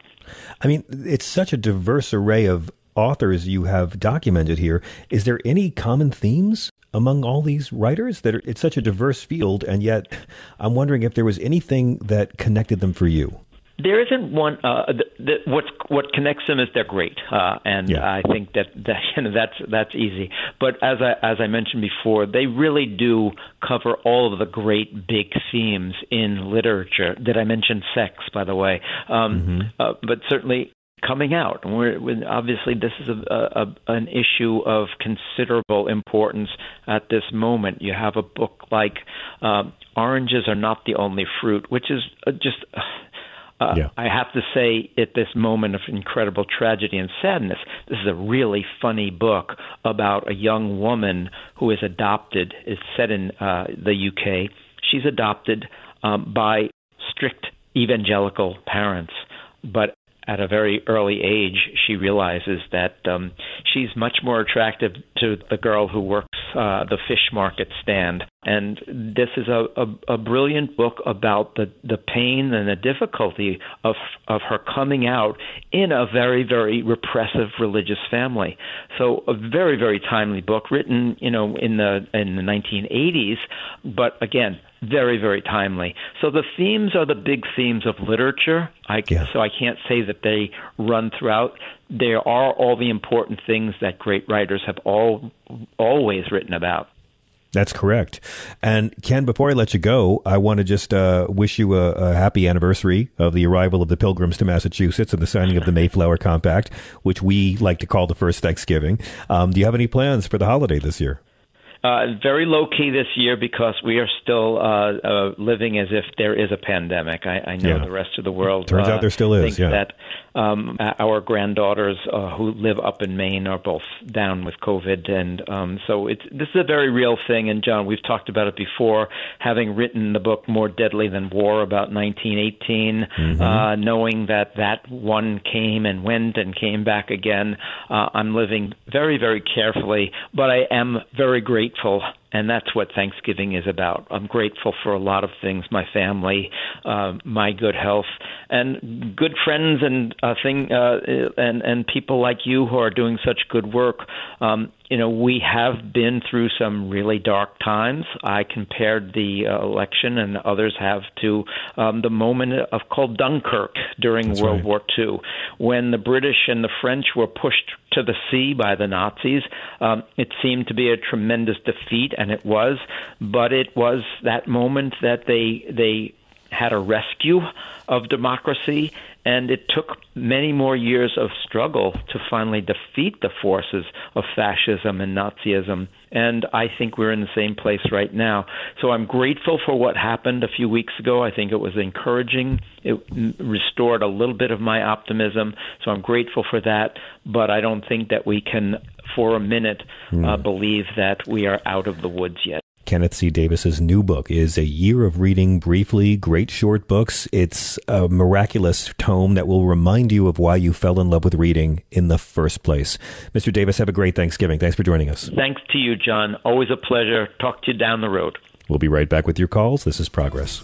I mean, it's such a diverse array of authors you have documented here. Is there any common themes among all these writers that are, it's such a diverse field and yet i'm wondering if there was anything that connected them for you there isn't one. Uh, the, the, what what connects them is they're great, uh, and yeah. I think that, that (laughs) you know that's that's easy. But as I as I mentioned before, they really do cover all of the great big themes in literature. Did I mention sex, by the way? Um, mm-hmm. uh, but certainly coming out. And we're, we're, obviously this is a, a, an issue of considerable importance at this moment. You have a book like uh, "Oranges Are Not the Only Fruit," which is uh, just. Uh, uh, yeah. I have to say, at this moment of incredible tragedy and sadness, this is a really funny book about a young woman who is adopted. It's set in uh, the UK. She's adopted um, by strict evangelical parents, but at a very early age, she realizes that um, she's much more attractive to the girl who works uh, the fish market stand. And this is a, a, a brilliant book about the, the pain and the difficulty of of her coming out in a very very repressive religious family. So a very very timely book written you know in the in the 1980s, but again very very timely. So the themes are the big themes of literature. I yeah. so I can't say that they run throughout. There are all the important things that great writers have all always written about. That's correct. And Ken, before I let you go, I want to just uh, wish you a, a, happy anniversary of the arrival of the Pilgrims to Massachusetts and the signing of the Mayflower Compact, which we like to call the first Thanksgiving. Um, do you have any plans for the holiday this year? Uh, very low key this year because we are still uh, uh, living as if there is a pandemic. I, I know yeah. the rest of the world turns out there still uh, is. Yeah. That um, our granddaughters uh, who live up in Maine are both down with COVID, and um, so it's this is a very real thing. And John, we've talked about it before. Having written the book "More Deadly Than War" about 1918, mm-hmm. knowing that that one came and went and came back again, I'm living very, very carefully. But I am very grateful, and that's what Thanksgiving is about. I'm grateful for a lot of things: my family, uh, my good health, and good friends, and uh, thing, uh, and and people like you who are doing such good work. Um, you know, we have been through some really dark times. I compared the uh, election, and others have, to um, the moment of called Dunkirk during That's World right. War II, when the British and the French were pushed to the sea by the Nazis. Um, it seemed to be a tremendous defeat, and it was. But it was that moment that they they had a rescue of democracy, and it took many more years of struggle to finally defeat the forces of fascism and Nazism. And I think we're in the same place right now. So I'm grateful for what happened a few weeks ago. I think it was encouraging. It restored a little bit of my optimism. So I'm grateful for that. But I don't think that we can, for a minute, mm. uh, believe that we are out of the woods yet. Kenneth C. Davis's new book is A Year of Reading Briefly, Great Short Books. It's a miraculous tome that will remind you of why you fell in love with reading in the first place. Mr. Davis, have a great Thanksgiving. Thanks for joining us. Thanks to you, John. Always a pleasure. Talk to you down the road. We'll be right back with your calls. This is Progress.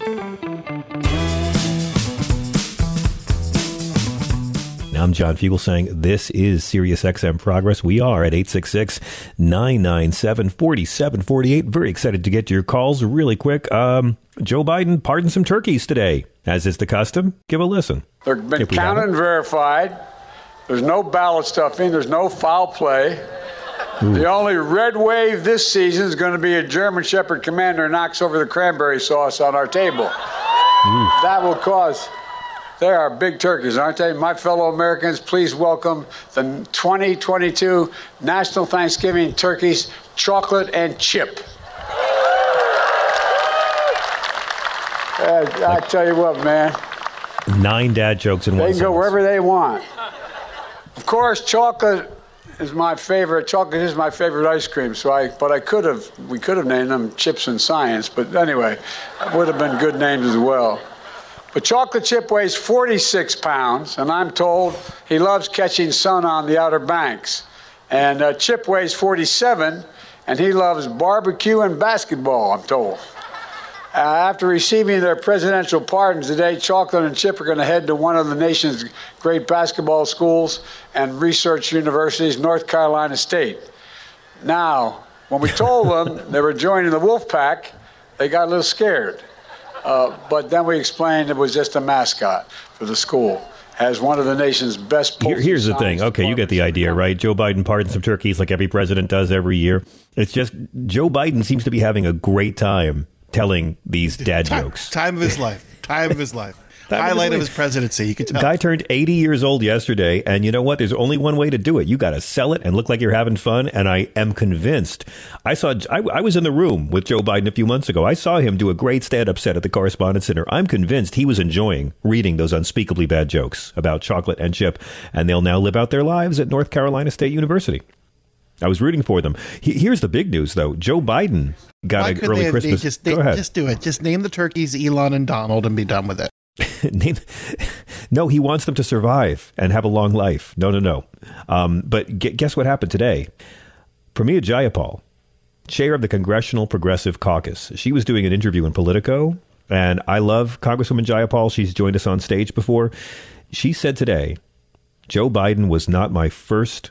Now I'm John Fugelsang this is Sirius XM Progress. We are at 866 997 4748. Very excited to get to your calls really quick. Um, Joe Biden pardoned some turkeys today, as is the custom. Give a listen. They've been counted and verified. There's no ballot stuffing. There's no foul play. The only red wave this season is going to be a German Shepherd Commander knocks over the cranberry sauce on our table. That will cause. They are big turkeys, aren't they? My fellow Americans, please welcome the 2022 National Thanksgiving turkeys, chocolate and chip. Uh, I tell you what, man. Nine dad jokes in They one They can go wherever they want. Of course, chocolate is my favorite. Chocolate is my favorite ice cream. So I, but I could have, we could have named them Chips and Science. But anyway, would have been good names as well. But chocolate chip weighs 46 pounds, and I'm told he loves catching sun on the Outer Banks. And uh, Chip weighs 47, and he loves barbecue and basketball. I'm told. Uh, after receiving their presidential pardons today, Chocolate and Chip are going to head to one of the nation's great basketball schools and research universities, North Carolina State. Now, when we told them (laughs) they were joining the Wolf Pack, they got a little scared. Uh, but then we explained it was just a mascot for the school as one of the nation's best. Here, here's the thing. Okay, you get the idea, right? Joe Biden pardons some turkeys like every president does every year. It's just Joe Biden seems to be having a great time telling these dad jokes. Time of his life. Time of his life. (laughs) Time Highlight of his presidency. You can tell. Guy turned 80 years old yesterday, and you know what? There's only one way to do it. You got to sell it and look like you're having fun. And I am convinced. I saw. I, I was in the room with Joe Biden a few months ago. I saw him do a great stand-up set at the Correspondence Center. I'm convinced he was enjoying reading those unspeakably bad jokes about chocolate and chip, and they'll now live out their lives at North Carolina State University. I was rooting for them. He, here's the big news, though. Joe Biden got Why an early they have- they Christmas. Just, Go ahead. just do it. Just name the turkeys Elon and Donald and be done with it. (laughs) Name, (laughs) no, he wants them to survive and have a long life. No, no, no. Um, but gu- guess what happened today? Pramila Jayapal, chair of the Congressional Progressive Caucus, she was doing an interview in Politico, and I love Congresswoman Jayapal. She's joined us on stage before. She said today, Joe Biden was not my first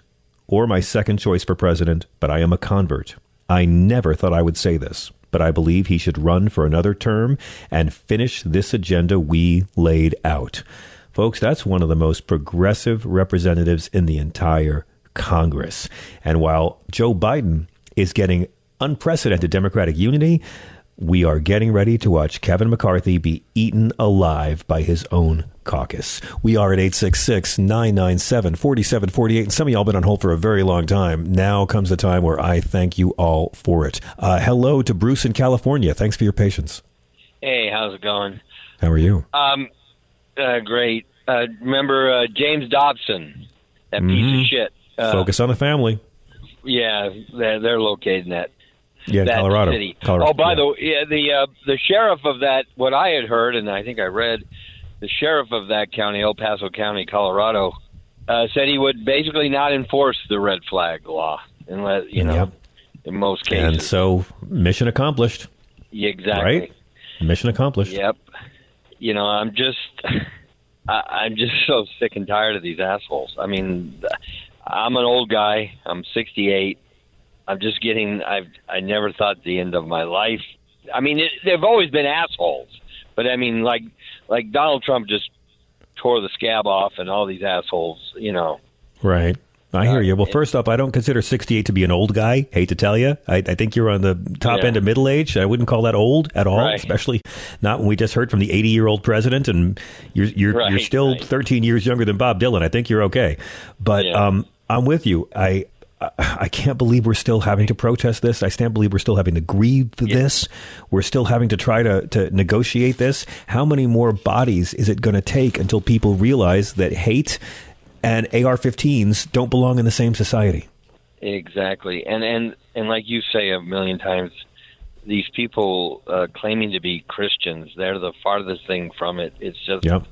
or my second choice for president, but I am a convert. I never thought I would say this, but I believe he should run for another term and finish this agenda we laid out. Folks, that's one of the most progressive representatives in the entire Congress. And while Joe Biden is getting unprecedented Democratic unity, we are getting ready to watch Kevin McCarthy be eaten alive by his own caucus. We are at 866 997 4748. And some of y'all been on hold for a very long time. Now comes the time where I thank you all for it. Uh, hello to Bruce in California. Thanks for your patience. Hey, how's it going? How are you? Um, uh, great. Uh, remember uh, James Dobson, that piece Mhm. of shit, Uh, Focus on the family. Yeah, they're, they're located in that. Yeah, that Colorado. City. Colorado, Oh, by yeah. the way, yeah, the uh, the sheriff of that, what I had heard, and I think I read, the sheriff of that county, El Paso County, Colorado, uh, said he would basically not enforce the red flag law, unless you know, Yep. in most cases. And so, mission accomplished. Yeah, exactly. Right? Mission accomplished. Yep. You know, I'm just, (laughs) I, I'm just so sick and tired of these assholes. I mean, I'm an old guy. I'm 68. I'm just getting. I've. I never thought the end of my life. I mean, it, they've always been assholes, but I mean, like, like Donald Trump just tore the scab off, and all these assholes. You know. Right. I hear you. Well, first up, I don't consider 68 to be an old guy. Hate to tell you. I, I think you're on the top Yeah. end of middle age. I wouldn't call that old at all, Right. especially not when we just heard from the 80 year old president and you're, you're, you're Right, still 13 years younger than Bob Dylan. I think you're okay. But um, I'm with you. I, I- can't believe we're still having to protest this. I can't believe we're still having to grieve this. We're still having to try to, to negotiate this. How many more bodies is it going to take until people realize that hate and AR-15s don't belong in the same society? Exactly, and and and like you say a million times, these people uh, claiming to be Christians, they're the farthest thing from it. It's just Yep.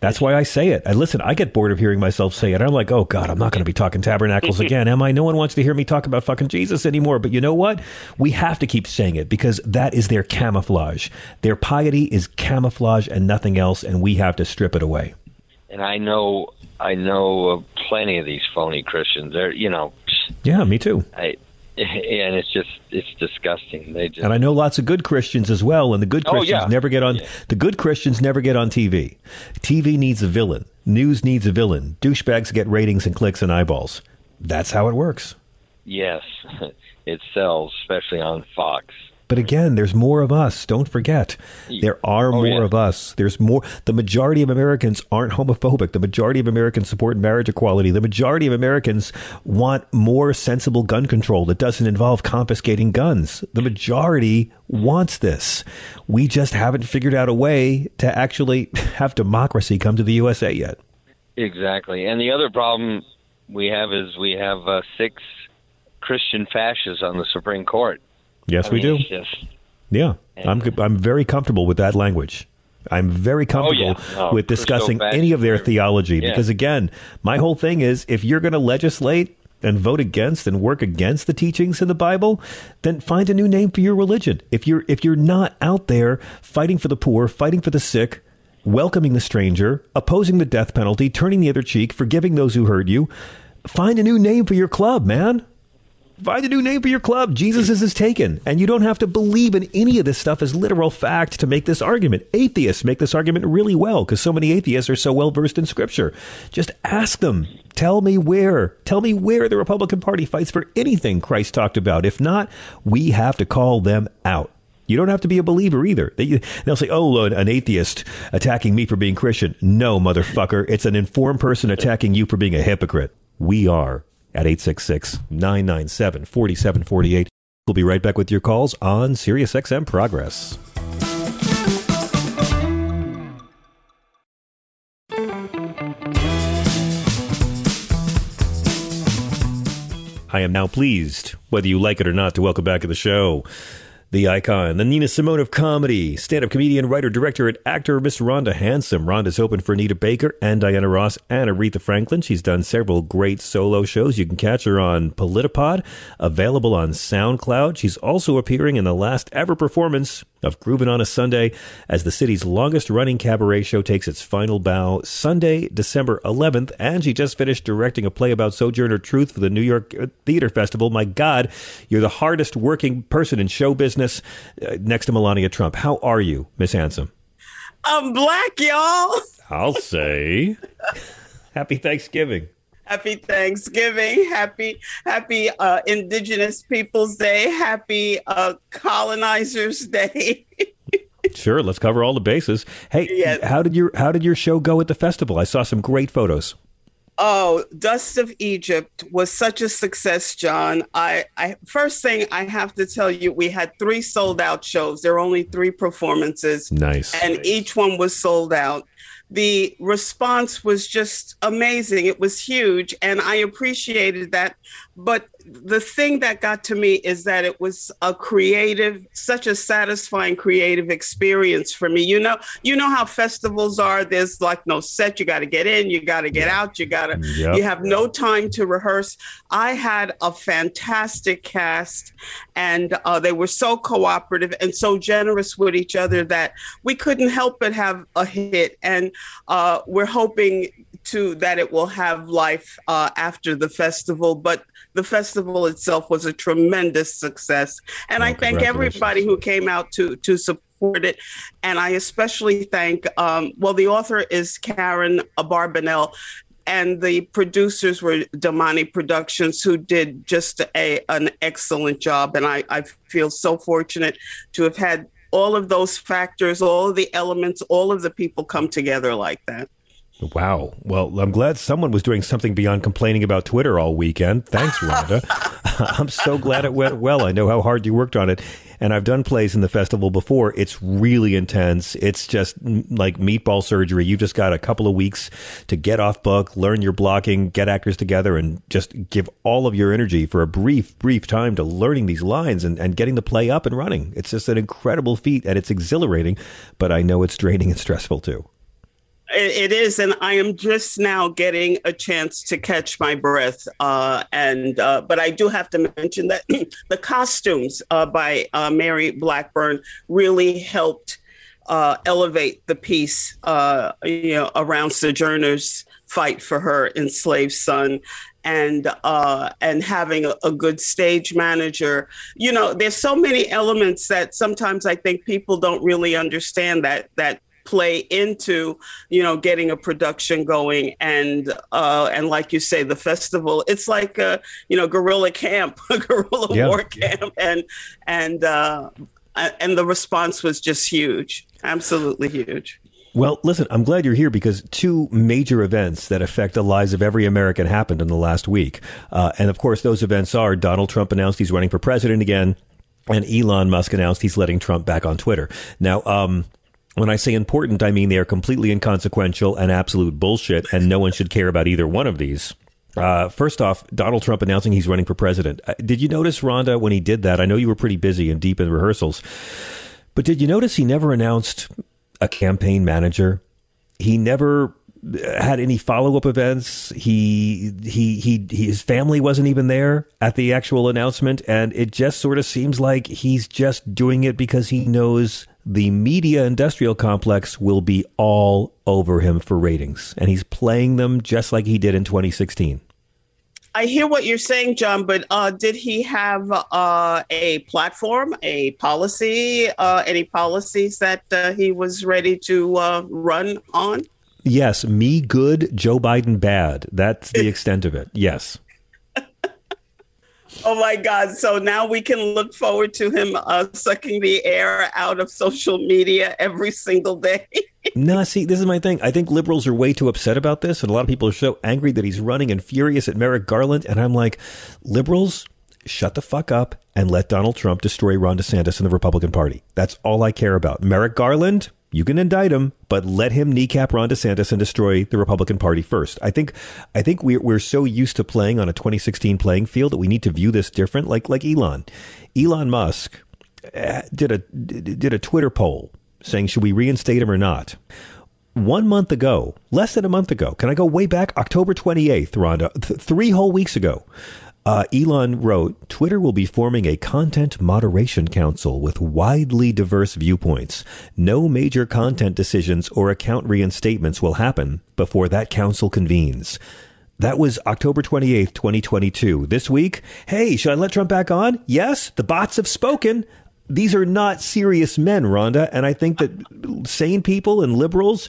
That's why I say it. I listen. I get bored of hearing myself say it. I'm like, oh God, I'm not going to be talking tabernacles (laughs) again, am I? No one wants to hear me talk about fucking Jesus anymore. But you know what? We have to keep saying it because that is their camouflage. Their piety is camouflage and nothing else, and we have to strip it away. and I know I know plenty of these phony Christians. They're you know, Yeah, me too. I (laughs) and it's just it's disgusting. They just And I know lots of good Christians as well, and the good Oh, Christians yeah. never get on. The good Christians never get on TV. TV needs a villain. News needs a villain. Douchebags get ratings and clicks and eyeballs. That's how it works. yes, (laughs) it sells, especially on Fox. But again, there's more of us. Don't forget. There are Oh, more yeah. of us. There's more. The majority of Americans aren't homophobic. The majority of Americans support marriage equality. The majority of Americans want more sensible gun control that doesn't involve confiscating guns. The majority wants this. We just haven't figured out a way to actually (laughs) have democracy come to the USA yet. Exactly. And the other problem we have is we have uh, six Christian fascists on the Supreme Court. Yes, I we mean, do. Just Yeah, I'm I'm very comfortable with that language. I'm very oh, comfortable Oh, yeah. No, with discussing fascism any of their theology Yeah. because again, my whole thing is if you're going to legislate and vote against and work against the teachings in the Bible, then find a new name for your religion. If you're if you're not out there fighting for the poor, fighting for the sick, welcoming the stranger, opposing the death penalty, turning the other cheek, forgiving those who hurt you, find a new name for your club, man. Find a new name for your club. Jesus is taken. And you don't have to believe in any of this stuff as literal fact to make this argument. Atheists make this argument really well because so many atheists are so well versed in scripture. Just ask them. Tell me where. Tell me where the Republican Party fights for anything Christ talked about. If not, we have to call them out. You don't have to be a believer either. They, they'll say, oh, an atheist attacking me for being Christian. No, motherfucker. It's an informed person attacking you for being a hypocrite. We are at 866 997 4748. We'll be right back with your calls on SiriusXM Progress. I am now pleased, whether you like it or not, to welcome back to the show the icon, the Nina Simone of comedy, stand up comedian, writer, director, and actor, Miss Rhonda Hansome. Rhonda's open for Anita Baker and Diana Ross and Aretha Franklin. She's done several great solo shows. You can catch her on Politipod, available on SoundCloud. She's also appearing in the last ever performance of Groovin' on a Sunday as the city's longest running cabaret show takes its final bow Sunday, December 11th. And she just finished directing a play about Sojourner Truth for the New York Theater Festival. My God, you're the hardest working person in show business uh, next to Melania Trump. How are you, Miss Hansome? I'm black, y'all. I'll say. (laughs) Happy Thanksgiving. Happy Thanksgiving. Happy Happy uh, Indigenous Peoples Day. Happy uh, Colonizers Day. (laughs) Sure, let's cover all the bases. Hey, Yes. how did your how did your show go at the festival? I saw some great photos. Oh, Dust of Egypt was such a success, John. I, I first thing I have to tell you, we had three sold out shows. There were only three performances. Nice. And each one was sold out. the response was just amazing. It was huge, and I appreciated that. But the thing that got to me is that it was a creative, such a satisfying creative experience for me. You know, you know how festivals are. There's like no set. You got to get in. You got to get out. You got to. Yep. You have no time to rehearse. I had a fantastic cast, and uh, they were so cooperative and so generous with each other that we couldn't help but have a hit. And uh, we're hoping to that it will have life uh, after the festival, but the festival itself was a tremendous success. And I thank everybody who came out to to support it. And I especially thank um, well, the author is Karen Barbanel. And the producers were Damani Productions, who did just a an excellent job. And I, I feel so fortunate to have had all of those factors, all of the elements, all of the people come together like that. Wow. Well, I'm glad someone was doing something beyond complaining about Twitter all weekend. Thanks, Rhonda. (laughs) (laughs) I'm so glad it went well. I know how hard you worked on it. And I've done plays in the festival before. It's really intense. It's just mm, like meatball surgery. You've just got a couple of weeks to get off book, learn your blocking, get actors together, and just give all of your energy for a brief, brief time to learning these lines and, and getting the play up and running. It's just an incredible feat and it's exhilarating, but I know it's draining and stressful too. It, is, and I am just now getting a chance to catch my breath. Uh, and uh, but I do have to mention that (clears throat) the costumes uh, by uh, Mary Blackburn really helped uh, elevate the piece, uh, you know, around Sojourner's fight for her enslaved son. And uh, and having a, a good stage manager, you know, there's so many elements that sometimes I think people don't really understand that that play into you know getting a production going and uh and like you say the festival it's like a you know guerrilla camp (laughs) a guerrilla Yeah. war camp and and uh and the response was just huge absolutely huge Well, listen, I'm glad you're here because two major events that affect the lives of every American happened in the last week. Uh, and of course, those events are Donald Trump announced he's running for president again, and Elon Musk announced he's letting Trump back on Twitter. Now, um, when I say important, I mean they are completely inconsequential and absolute bullshit, and no one should care about either one of these. Uh, first off, Donald Trump announcing he's running for president. Uh, Did you notice, Rhonda, when he did that? I know you were pretty busy and deep in rehearsals, but did you notice he never announced a campaign manager? He never uh, had any follow-up events. He, he he his family wasn't even there at the actual announcement, and it just sort of seems like he's just doing it because he knows the media industrial complex will be all over him for ratings, and he's playing them just like he did in 2016. I hear what you're saying, John, but uh, did he have uh, a platform, a policy, uh, any policies that uh, he was ready to uh, run on? Yes, me good, Joe Biden bad. That's the (laughs) extent of it. Yes. Oh my God. So now we can look forward to him uh, sucking the air out of social media every single day. (laughs) No, see, this is my thing. I think liberals are way too upset about this, and a lot of people are so angry that he's running and furious at Merrick Garland. And I'm like, liberals, shut the fuck up and let Donald Trump destroy Ron DeSantis and the Republican Party. That's all I care about. Merrick Garland, you can indict him, but let him kneecap Ron DeSantis and destroy the Republican Party first. I think, I think we're we're so used to playing on a 2016 playing field that we need to view this different. Like like Elon, Elon Musk uh, did a did a Twitter poll saying should we reinstate him or not. One month ago, less than a month ago, can I go way back? October 28th, Rhonda, th- three whole weeks ago. Uh, Elon wrote, Twitter will be forming a content moderation council with widely diverse viewpoints. No major content decisions or account reinstatements will happen before that council convenes. That was October 28th, 2022. This week, hey, should I let Trump back on? Yes, the bots have spoken. These are not serious men, Rhonda. And I think that sane people and liberals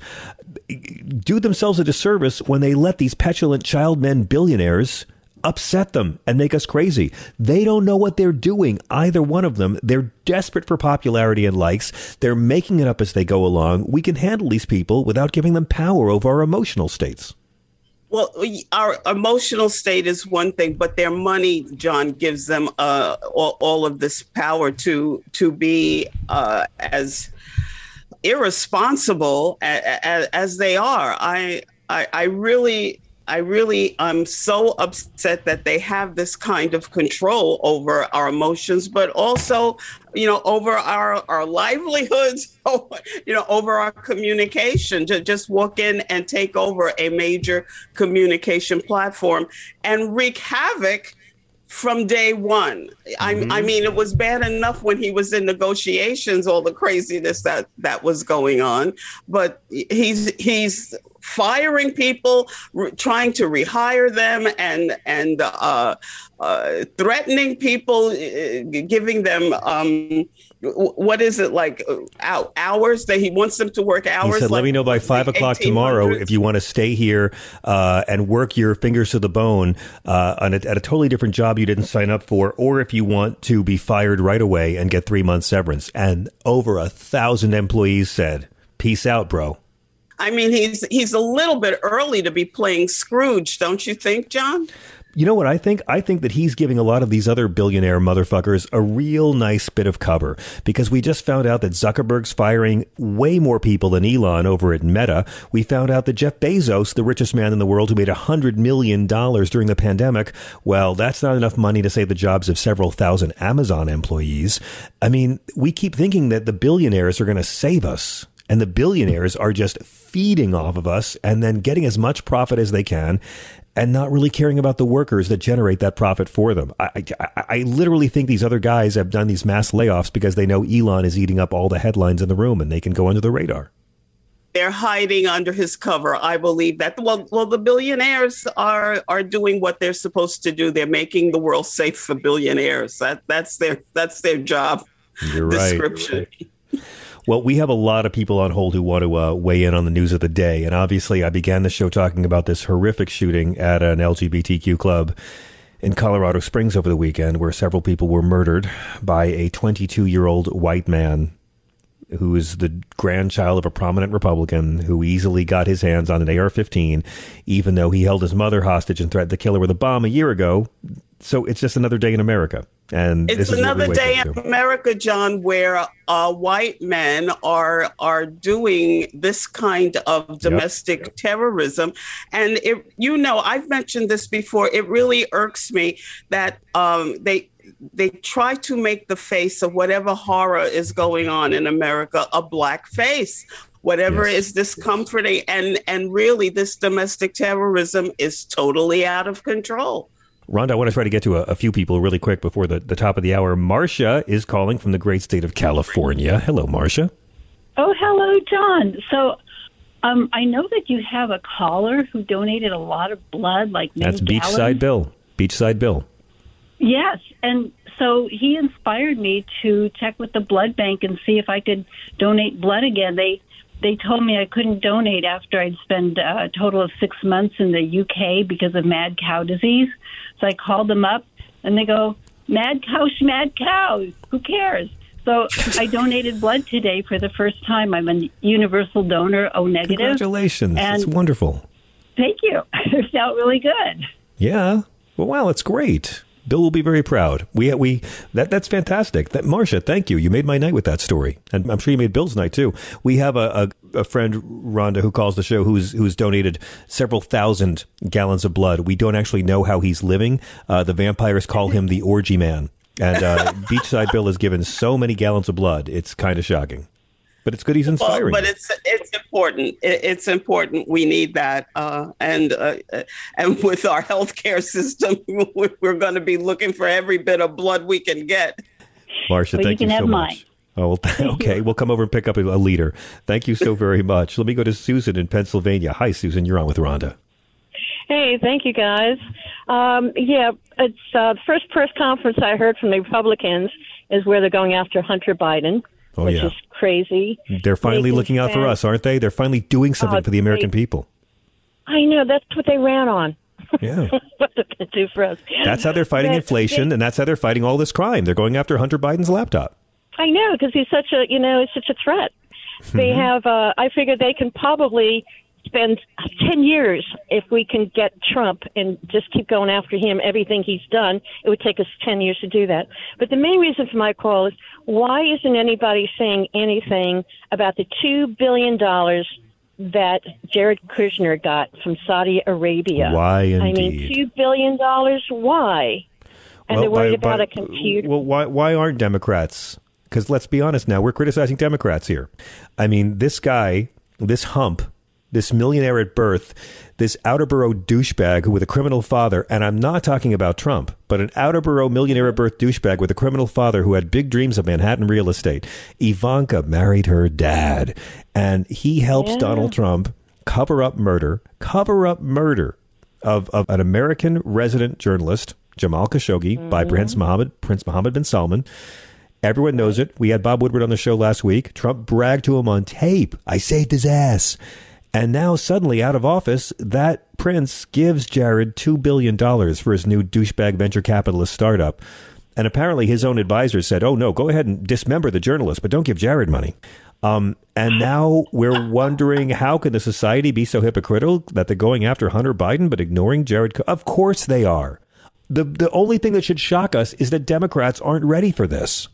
do themselves a disservice when they let these petulant child men billionaires upset them and make us crazy. They don't know what they're doing, either one of them. They're desperate for popularity and likes. They're making it up as they go along. We can handle these people without giving them power over our emotional states. Well, we- our emotional state is one thing, but their money, John, gives them uh, all, all of this power to to be uh, as irresponsible as, as they are. I, I, I really I really am so upset that they have this kind of control over our emotions, but also, you know, over our, our livelihoods, (laughs) you know, over our communication to just walk in and take over a major communication platform and wreak havoc from day one. Mm-hmm. I, I, mean, it was bad enough when he was in negotiations, all the craziness that that was going on. But he's he's firing people, re- trying to rehire them, and and uh, uh, threatening people, uh, giving them um, what is it like uh, hours that he wants them to work hours. He said, like, "Let me know by five o'clock tomorrow if you want to stay here uh, and work your fingers to the bone uh, a, at a totally different job you didn't sign up for, or if you want to be fired right away and get three months severance." And over a thousand employees said, "Peace out, bro." I mean, he's he's a little bit early to be playing Scrooge, don't you think, John? You know what I think? I think that he's giving a lot of these other billionaire motherfuckers a real nice bit of cover because we just found out that Zuckerberg's firing way more people than Elon over at Meta. We found out that Jeff Bezos, the richest man in the world who made $100 million during the pandemic, well, that's not enough money to save the jobs of several thousand Amazon employees. I mean, we keep thinking that the billionaires are going to save us and the billionaires are just feeding off of us and then getting as much profit as they can and not really caring about the workers that generate that profit for them. I, I, I, literally think these other guys have done these mass layoffs because they know Elon is eating up all the headlines in the room and they can go under the radar. They're hiding under his cover. I believe that. Well, well, the billionaires are are doing what they're supposed to do. They're making the world safe for billionaires. That that's their that's their job You're description. Right. (laughs) Well, we have a lot of people on hold who want to uh, weigh in on the news of the day. And obviously, I began the show talking about this horrific shooting at an LGBTQ club in Colorado Springs over the weekend, where several people were murdered by a 22 year old white man who is the grandchild of a prominent Republican who easily got his hands on an AR 15, even though he held his mother hostage and threatened to kill her with a bomb a year ago. So it's just another day in America. And it's another day in America, John, where uh, white men are are doing this kind of domestic yep. terrorism, and it, you know, I've mentioned this before. It really irks me that um, they they try to make the face of whatever horror is going on in America a black face whatever yes. is discomforting and and really this domestic terrorism is totally out of control Rhonda, I want to try to get to a, a, few people really quick before the, the top of the hour. Marsha is calling from the great state of California. Hello, Marsha. Oh, hello, John. So um, I know that you have a caller who donated a lot of blood, like that's Beachside Bill. Beachside Bill. Yes, and so he inspired me to check with the blood bank and see if I could donate blood again. They they told me I couldn't donate after I'd spent a total of six months in the UK because of mad cow disease. So I called them up, and they go, "Mad cow, mad cow. Who cares?" So I donated blood today for the first time. I'm a universal donor, O negative. Congratulations! That's wonderful. Thank you. (laughs) It felt really good. Yeah. Well, wow, that's great. Bill will be very proud. We we that that's fantastic. That Marsha, thank you. You made my night with that story, and I'm sure you made Bill's night too. We have a, a, a friend Rhonda who calls the show who's who's donated several thousand gallons of blood. We don't actually know how he's living. Uh, the vampires call him the orgy man, and uh, (laughs) Beachside Bill has given so many gallons of blood. It's kind of shocking but it's good he's inspiring. Well, but it's it's important. It, it's important. We need that, uh, and uh, and with our healthcare system, (laughs) we're going to be looking for every bit of blood we can get. Marsha, well, thank you, you so much. Oh, well, (laughs) okay. We'll come over and pick up a, a liter. Thank you so very much. Let me go to Susan in Pennsylvania. Hi, Susan. You're on with Rhonda. Hey, thank you, guys. Um, yeah, it's uh, the first press conference I heard from the Republicans is where they're going after Hunter Biden oh, which yeah. is crazy. They're finally looking out for us, aren't they? They're finally doing something uh, for the American they, people. I know that's what they ran on. Yeah. (laughs) what to do for us. That's how they're fighting but inflation, they, and that's how they're fighting all this crime. They're going after Hunter Biden's laptop. I know because he's such a you know he's such a threat. They mm-hmm. have. Uh, I figure they can probably spend 10 years if we can get Trump and just keep going after him, everything he's done. It would take us 10 years to do that. But the main reason for my call is why isn't anybody saying anything about the $2 billion that Jared Kushner got from Saudi Arabia? Why indeed? I mean, $2 billion, why? And they're worried by- about by- a computer. Well, why why aren't Democrats? Because let's be honest now, we're criticizing Democrats here. I mean, this guy, this hump, this millionaire at birth, this outer borough douchebag with a criminal father, and I'm not talking about Trump, but an outer borough millionaire at birth douchebag with a criminal father who had big dreams of Manhattan real estate. Ivanka married her dad, and he helps Yeah. Donald Trump cover up murder, cover up murder of, of an American resident journalist, Jamal Khashoggi, by mm-hmm. Prince Mohammed, Prince Mohammed bin Salman. Everyone knows it. We had Bob Woodward on the show last week. Trump bragged to him on tape. I saved his ass. And now, suddenly, out of office, that prince gives Jared $2 billion for his new douchebag venture capitalist startup. And apparently, his own advisor said, oh, no, go ahead and dismember the journalist, but don't give Jared money. Um, and now we're wondering how can the society be so hypocritical that they're going after Hunter Biden but ignoring Jared? Co- of course they are. The, the only thing that should shock us is that Democrats aren't ready for this.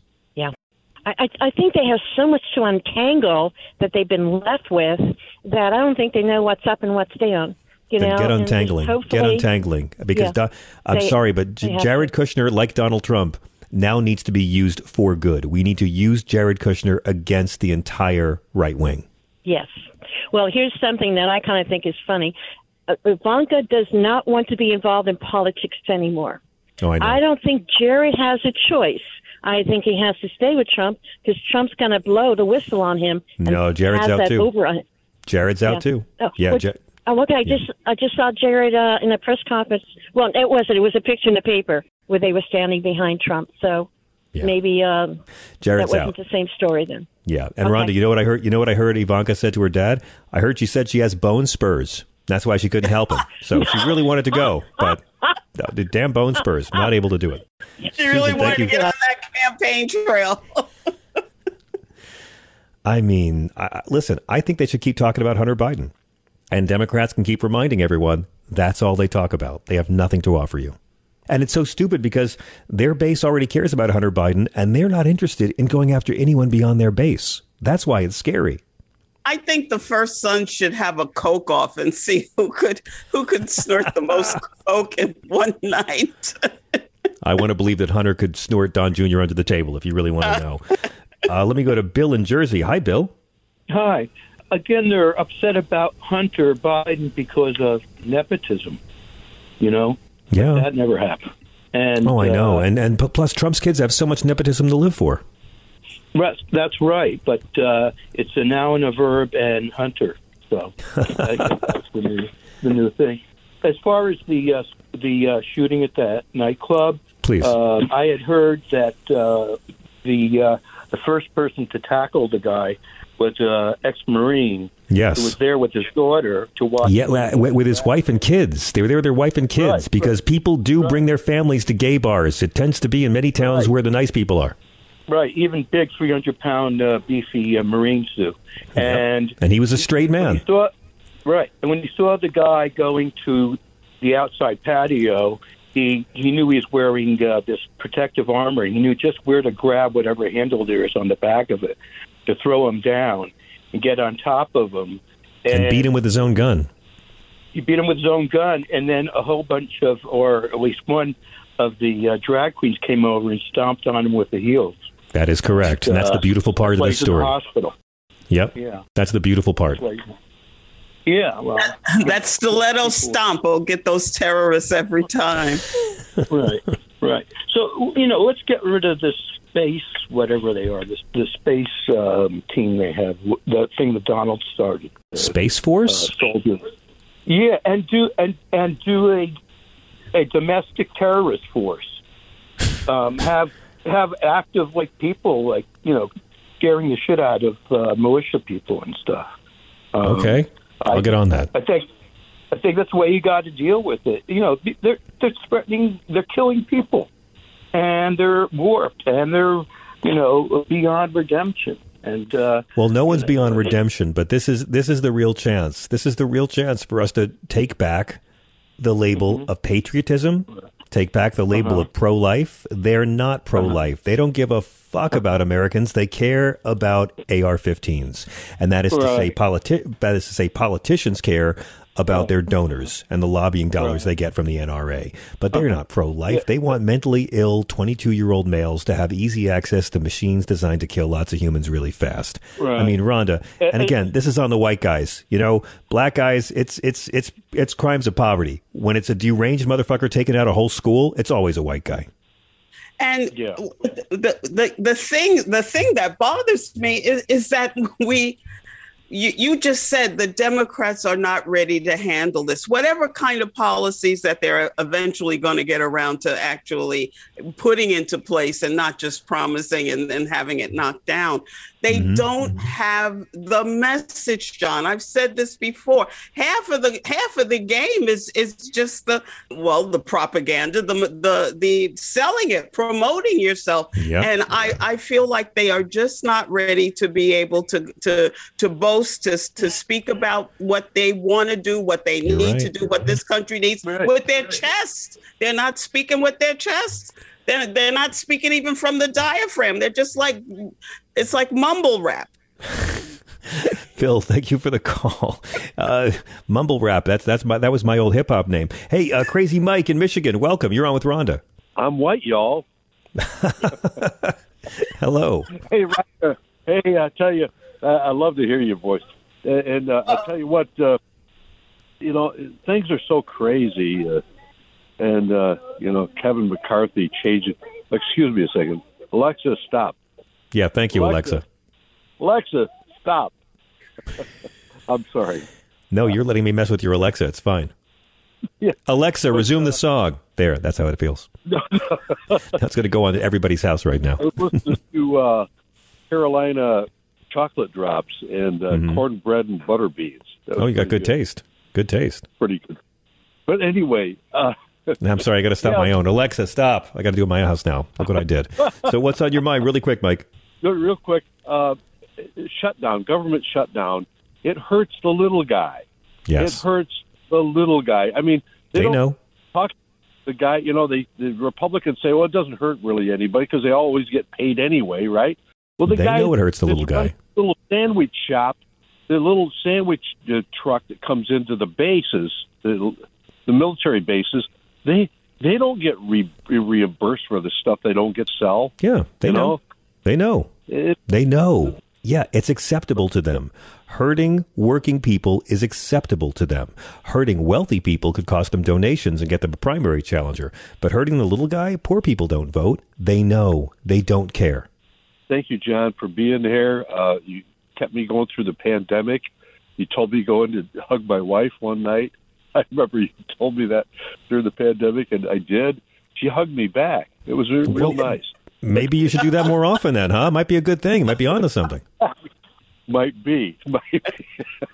I, I, think they have so much to untangle that they've been left with that I don't think they know what's up and what's down. You know, get untangling. Get untangling. Because Yeah. Do- I'm They- sorry, but J- Jared Kushner, like Donald Trump, now needs to be used for good. We need to use Jared Kushner against the entire right wing. Yes. Well, here's something that I kind of think is funny. Uh, Ivanka does not want to be involved in politics anymore. Oh, I know. I don't think Jared has a choice. I think he has to stay with Trump because Trump's going to blow the whistle on him. No, Jared's out too. Over on it. Jared's out Yeah. too. Oh, yeah, which- Oh, okay. I just I just saw Jared uh, in a press conference. Well, it wasn't. It was a picture in the paper where they were standing behind Trump. So maybe um, Jared's that wasn't out. the same story then. Yeah, and Okay. Rhonda, you know what I heard? You know what I heard Ivanka said to her dad? I heard she said she has bone spurs. That's why she couldn't help him. So she really wanted to go, but the damn bone spurs, not able to do it. She really Susan, wanted to get on that campaign trail. (laughs) I mean, I, I- listen, I think they should keep talking about Hunter Biden. And Democrats can keep reminding everyone that's all they talk about. They have nothing to offer you. And it's so stupid because their base already cares about Hunter Biden and they're not interested in going after anyone beyond their base. That's why it's scary. I think the first son should have a coke off and see (laughs) who could who could snort the most (laughs) coke in one night. I want to believe that Hunter could snort Don Jr. under the table if you really want to know. (laughs) Uh, let me go to Bill in Jersey. Hi, Bill. Hi. Again, they're upset about Hunter Biden because of nepotism. You know, Yeah. that never happened. And oh, I know. uh, And and plus, Trump's kids have so much nepotism to live for. That's, that's right, but uh, it's a noun, a verb, and hunter. So (laughs) that's the new, the new thing. As far as the uh, the uh, shooting at that nightclub, Please. um, I had heard that uh, the uh, the first person to tackle the guy was uh, ex-marine. Yes. who was there with his daughter to watch. Yeah, with with his wife and kids. They were there with their wife and kids because people do bring their families to gay bars. It tends to be in many towns where the nice people are. Right, even big, three hundred pound uh, beefy uh, Marine suit, and And he was a straight man. Saw, right, and when he saw the guy going to the outside patio, he he knew he was wearing uh, this protective armor. He knew just where to grab whatever handle there is on the back of it to throw him down and get on top of him. And beat him with his own gun. He beat him with his own gun, and then a whole bunch of, or at least one of the uh, drag queens came over and stomped on him with the heels. That is correct. And that's the Uh, beautiful part of this the story. hospital. Yep. Yeah. That's the beautiful part. Yeah, well, (laughs) that stiletto stomp will get those terrorists every time. (laughs) right, right. So you know, let's get rid of this space, whatever they are, this the space um, team they have, the thing that Donald started, Space Force? uh, soldiers. Yeah, and do and and do a a domestic terrorist force. Um, have have active like people like you know scaring the shit out of uh, militia people and stuff. Um, okay. I'll get on that. I think I think that's the way you got to deal with it. You know, they're they're threatening, they're killing people, and they're warped, and they're you know beyond redemption. And uh, Well, no one's beyond redemption, but this is this is the real chance. This is the real chance for us to take back the label Mm-hmm. of patriotism, take back the label Uh-huh. of pro-life. They're not pro-life. They don't give a fuck about Americans. They care about AR-15s, and that is to say, politi- that is to say, politicians care about oh. their donors and the lobbying dollars they get from the NRA. But they're not pro-life. They want mentally ill 22-year-old males to have easy access to machines designed to kill lots of humans really fast. Right. I mean, Rhonda, and again, this is on the white guys. You know, black guys, it's it's it's it's crimes of poverty. When it's a deranged motherfucker taking out a whole school, it's always a white guy. And the, the the thing the thing that bothers me is, is that we you, you just said the Democrats are not ready to handle this. Whatever kind of policies that they're eventually going to get around to actually putting into place and not just promising and then having it knocked down, they mm-hmm. don't have the message, John. I've said this before. Half of the half of the game is is just the well, the propaganda, the the the selling it, promoting yourself. Yep. And I, I feel like they are just not ready to be able to to to boast, to, to speak about what they want to do, what they You're need to do, what this country needs with their chest. They're not speaking with their chest. They're, they're not speaking even from the diaphragm. They're just like it's like mumble rap. (laughs) Phil, thank you for the call. Uh, Mumble rap. That's that's my that was my old hip hop name. Hey, uh, Crazy Mike in Michigan, welcome. You're on with Rhonda. I'm white, y'all. (laughs) Hello. Hey, Rhonda. Hey, I tell you, uh, I love to hear your voice. And uh, I tell you what, uh, you know, things are so crazy. Uh, and uh, you know, Kevin McCarthy changing. Excuse me a second, Alexa, stop. Yeah, thank you, Alexa. Alexa, stop. (laughs) I'm sorry. No, you're letting me mess with your Alexa. It's fine. (laughs) Yeah. Alexa, resume the song. There, that's how it feels. (laughs) That's going to go on to everybody's house right now. I was listening to uh, Carolina chocolate drops and uh, cornbread and butter beans. Mm-hmm. Oh, you got pretty good taste. Good taste. Pretty good. But anyway, uh, I'm sorry, I got to stop Yeah. my own. Alexa, stop. I got to do my house now. Look what I did. So, what's on your mind, really quick, Mike? Real- quick, uh, shutdown, government shutdown. It hurts the little guy. Yes. It hurts the little guy. I mean, they, They don't know. Talk the guy. You know, they the Republicans say, "Well, it doesn't hurt really anybody because they always get paid anyway, right?" Well, the They guy know it hurts the little guy. the Little sandwich shop, the little sandwich uh, truck that comes into the bases, the, the military bases. They they don't get re- reimbursed for the stuff they don't get sell. Yeah, they You know. know? They know. They know. Yeah, it's acceptable to them. Hurting working people is acceptable to them. Hurting wealthy people could cost them donations and get them a primary challenger. But hurting the little guy, poor people don't vote. They know. They don't care. thank you, John, for being here. Uh, you kept me going through the pandemic. You told me going to hug my wife one night. (laughs) I remember you told me that during the pandemic, and I did. She hugged me back. It was real, real nice. Maybe you should do that more often then, huh? Might be a good thing. Might be onto something. Might be. (laughs) Might be.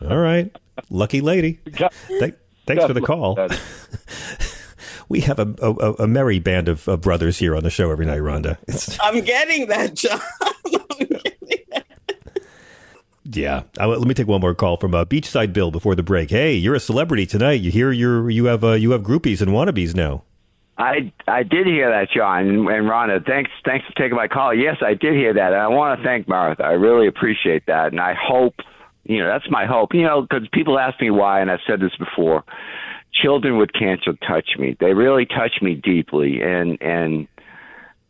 All right. Lucky lady. God- Thank, thanks God for the call. (laughs) We have a, a, a merry band of, of brothers here on the show every night, Rhonda. It's, (laughs) I'm getting that, John. yeah. Uh, let me take one more call from uh, Beachside Bill before the break. Hey, you're a celebrity tonight. You hear you're you have uh, you have groupies and wannabes now. I I did hear that, John and, and Rhonda. Thanks thanks for taking my call. Yes, I did hear that, and I want to thank Martha. I really appreciate that, and I hope you know that's my hope. You know, because people ask me why, and I've said this before. Children with cancer touch me. They really touch me deeply, and and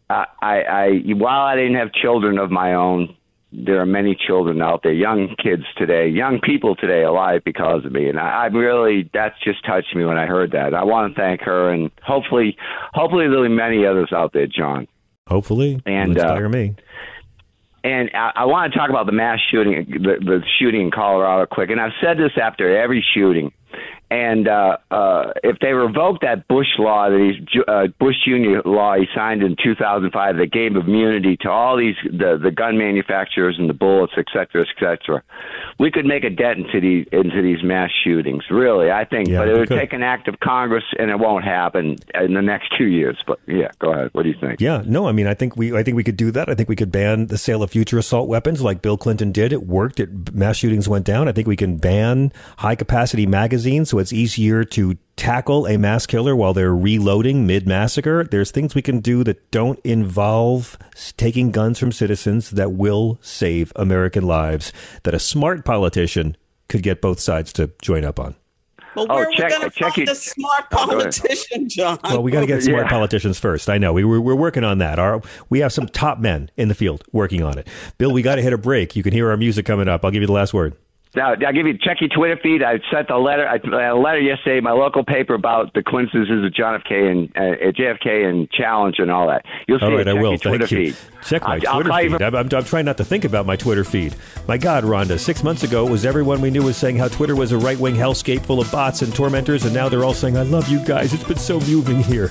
I I, I while I didn't have children of my own, there are many children out there, young kids today, young people today alive because of me. And I, I really, that's just touched me when I heard that. I want to thank her and hopefully, hopefully there'll be many others out there, John. Hopefully, And, It'll uh, inspire me. And I, I want to talk about the mass shooting, the, the shooting in Colorado quick. And I've said this after every shooting. And uh, uh, if they revoke that Bush law, that he's uh, Bush Junior law he signed in 2005, that gave immunity to all these the the gun manufacturers and the bullets, et cetera, et cetera, we could make a dent into these into these mass shootings. Really, I think. Yeah, but it would could. take an act of Congress, and it won't happen in the next two years. But yeah, go ahead. What do you think? Yeah, no, I mean, I think we, I think we could do that. I think we could ban the sale of future assault weapons, like Bill Clinton did. It worked. It mass shootings went down. I think we can ban high capacity magazines, so it's easier to tackle a mass killer while they're reloading mid massacre. There's things we can do that don't involve taking guns from citizens that will save American lives. That a smart politician could get both sides to join up on. Well, Oh, where are check- we going to check find it- a smart Oh, politician, John? Well, we got to get smart Yeah. politicians first. I know we we're, we're working on that. Our we have some top men in the field working on it. Bill, we got to hit a break. You can hear our music coming up. I'll give you the last word. Now, I'll give you check your Twitter feed. I sent a letter, I, a letter yesterday, my local paper about the coincidences of John F. K. and uh, JFK and Challenge and all that. You'll see All it. I will. your Twitter you. feed. Check my I'll- I'll Twitter feed. for- I'm, I'm, I'm trying not to think about my Twitter feed. My God, Rhonda, six months ago it was everyone we knew was saying how Twitter was a right wing hellscape full of bots and tormentors, and now they're all saying, I love you guys. It's been so moving here.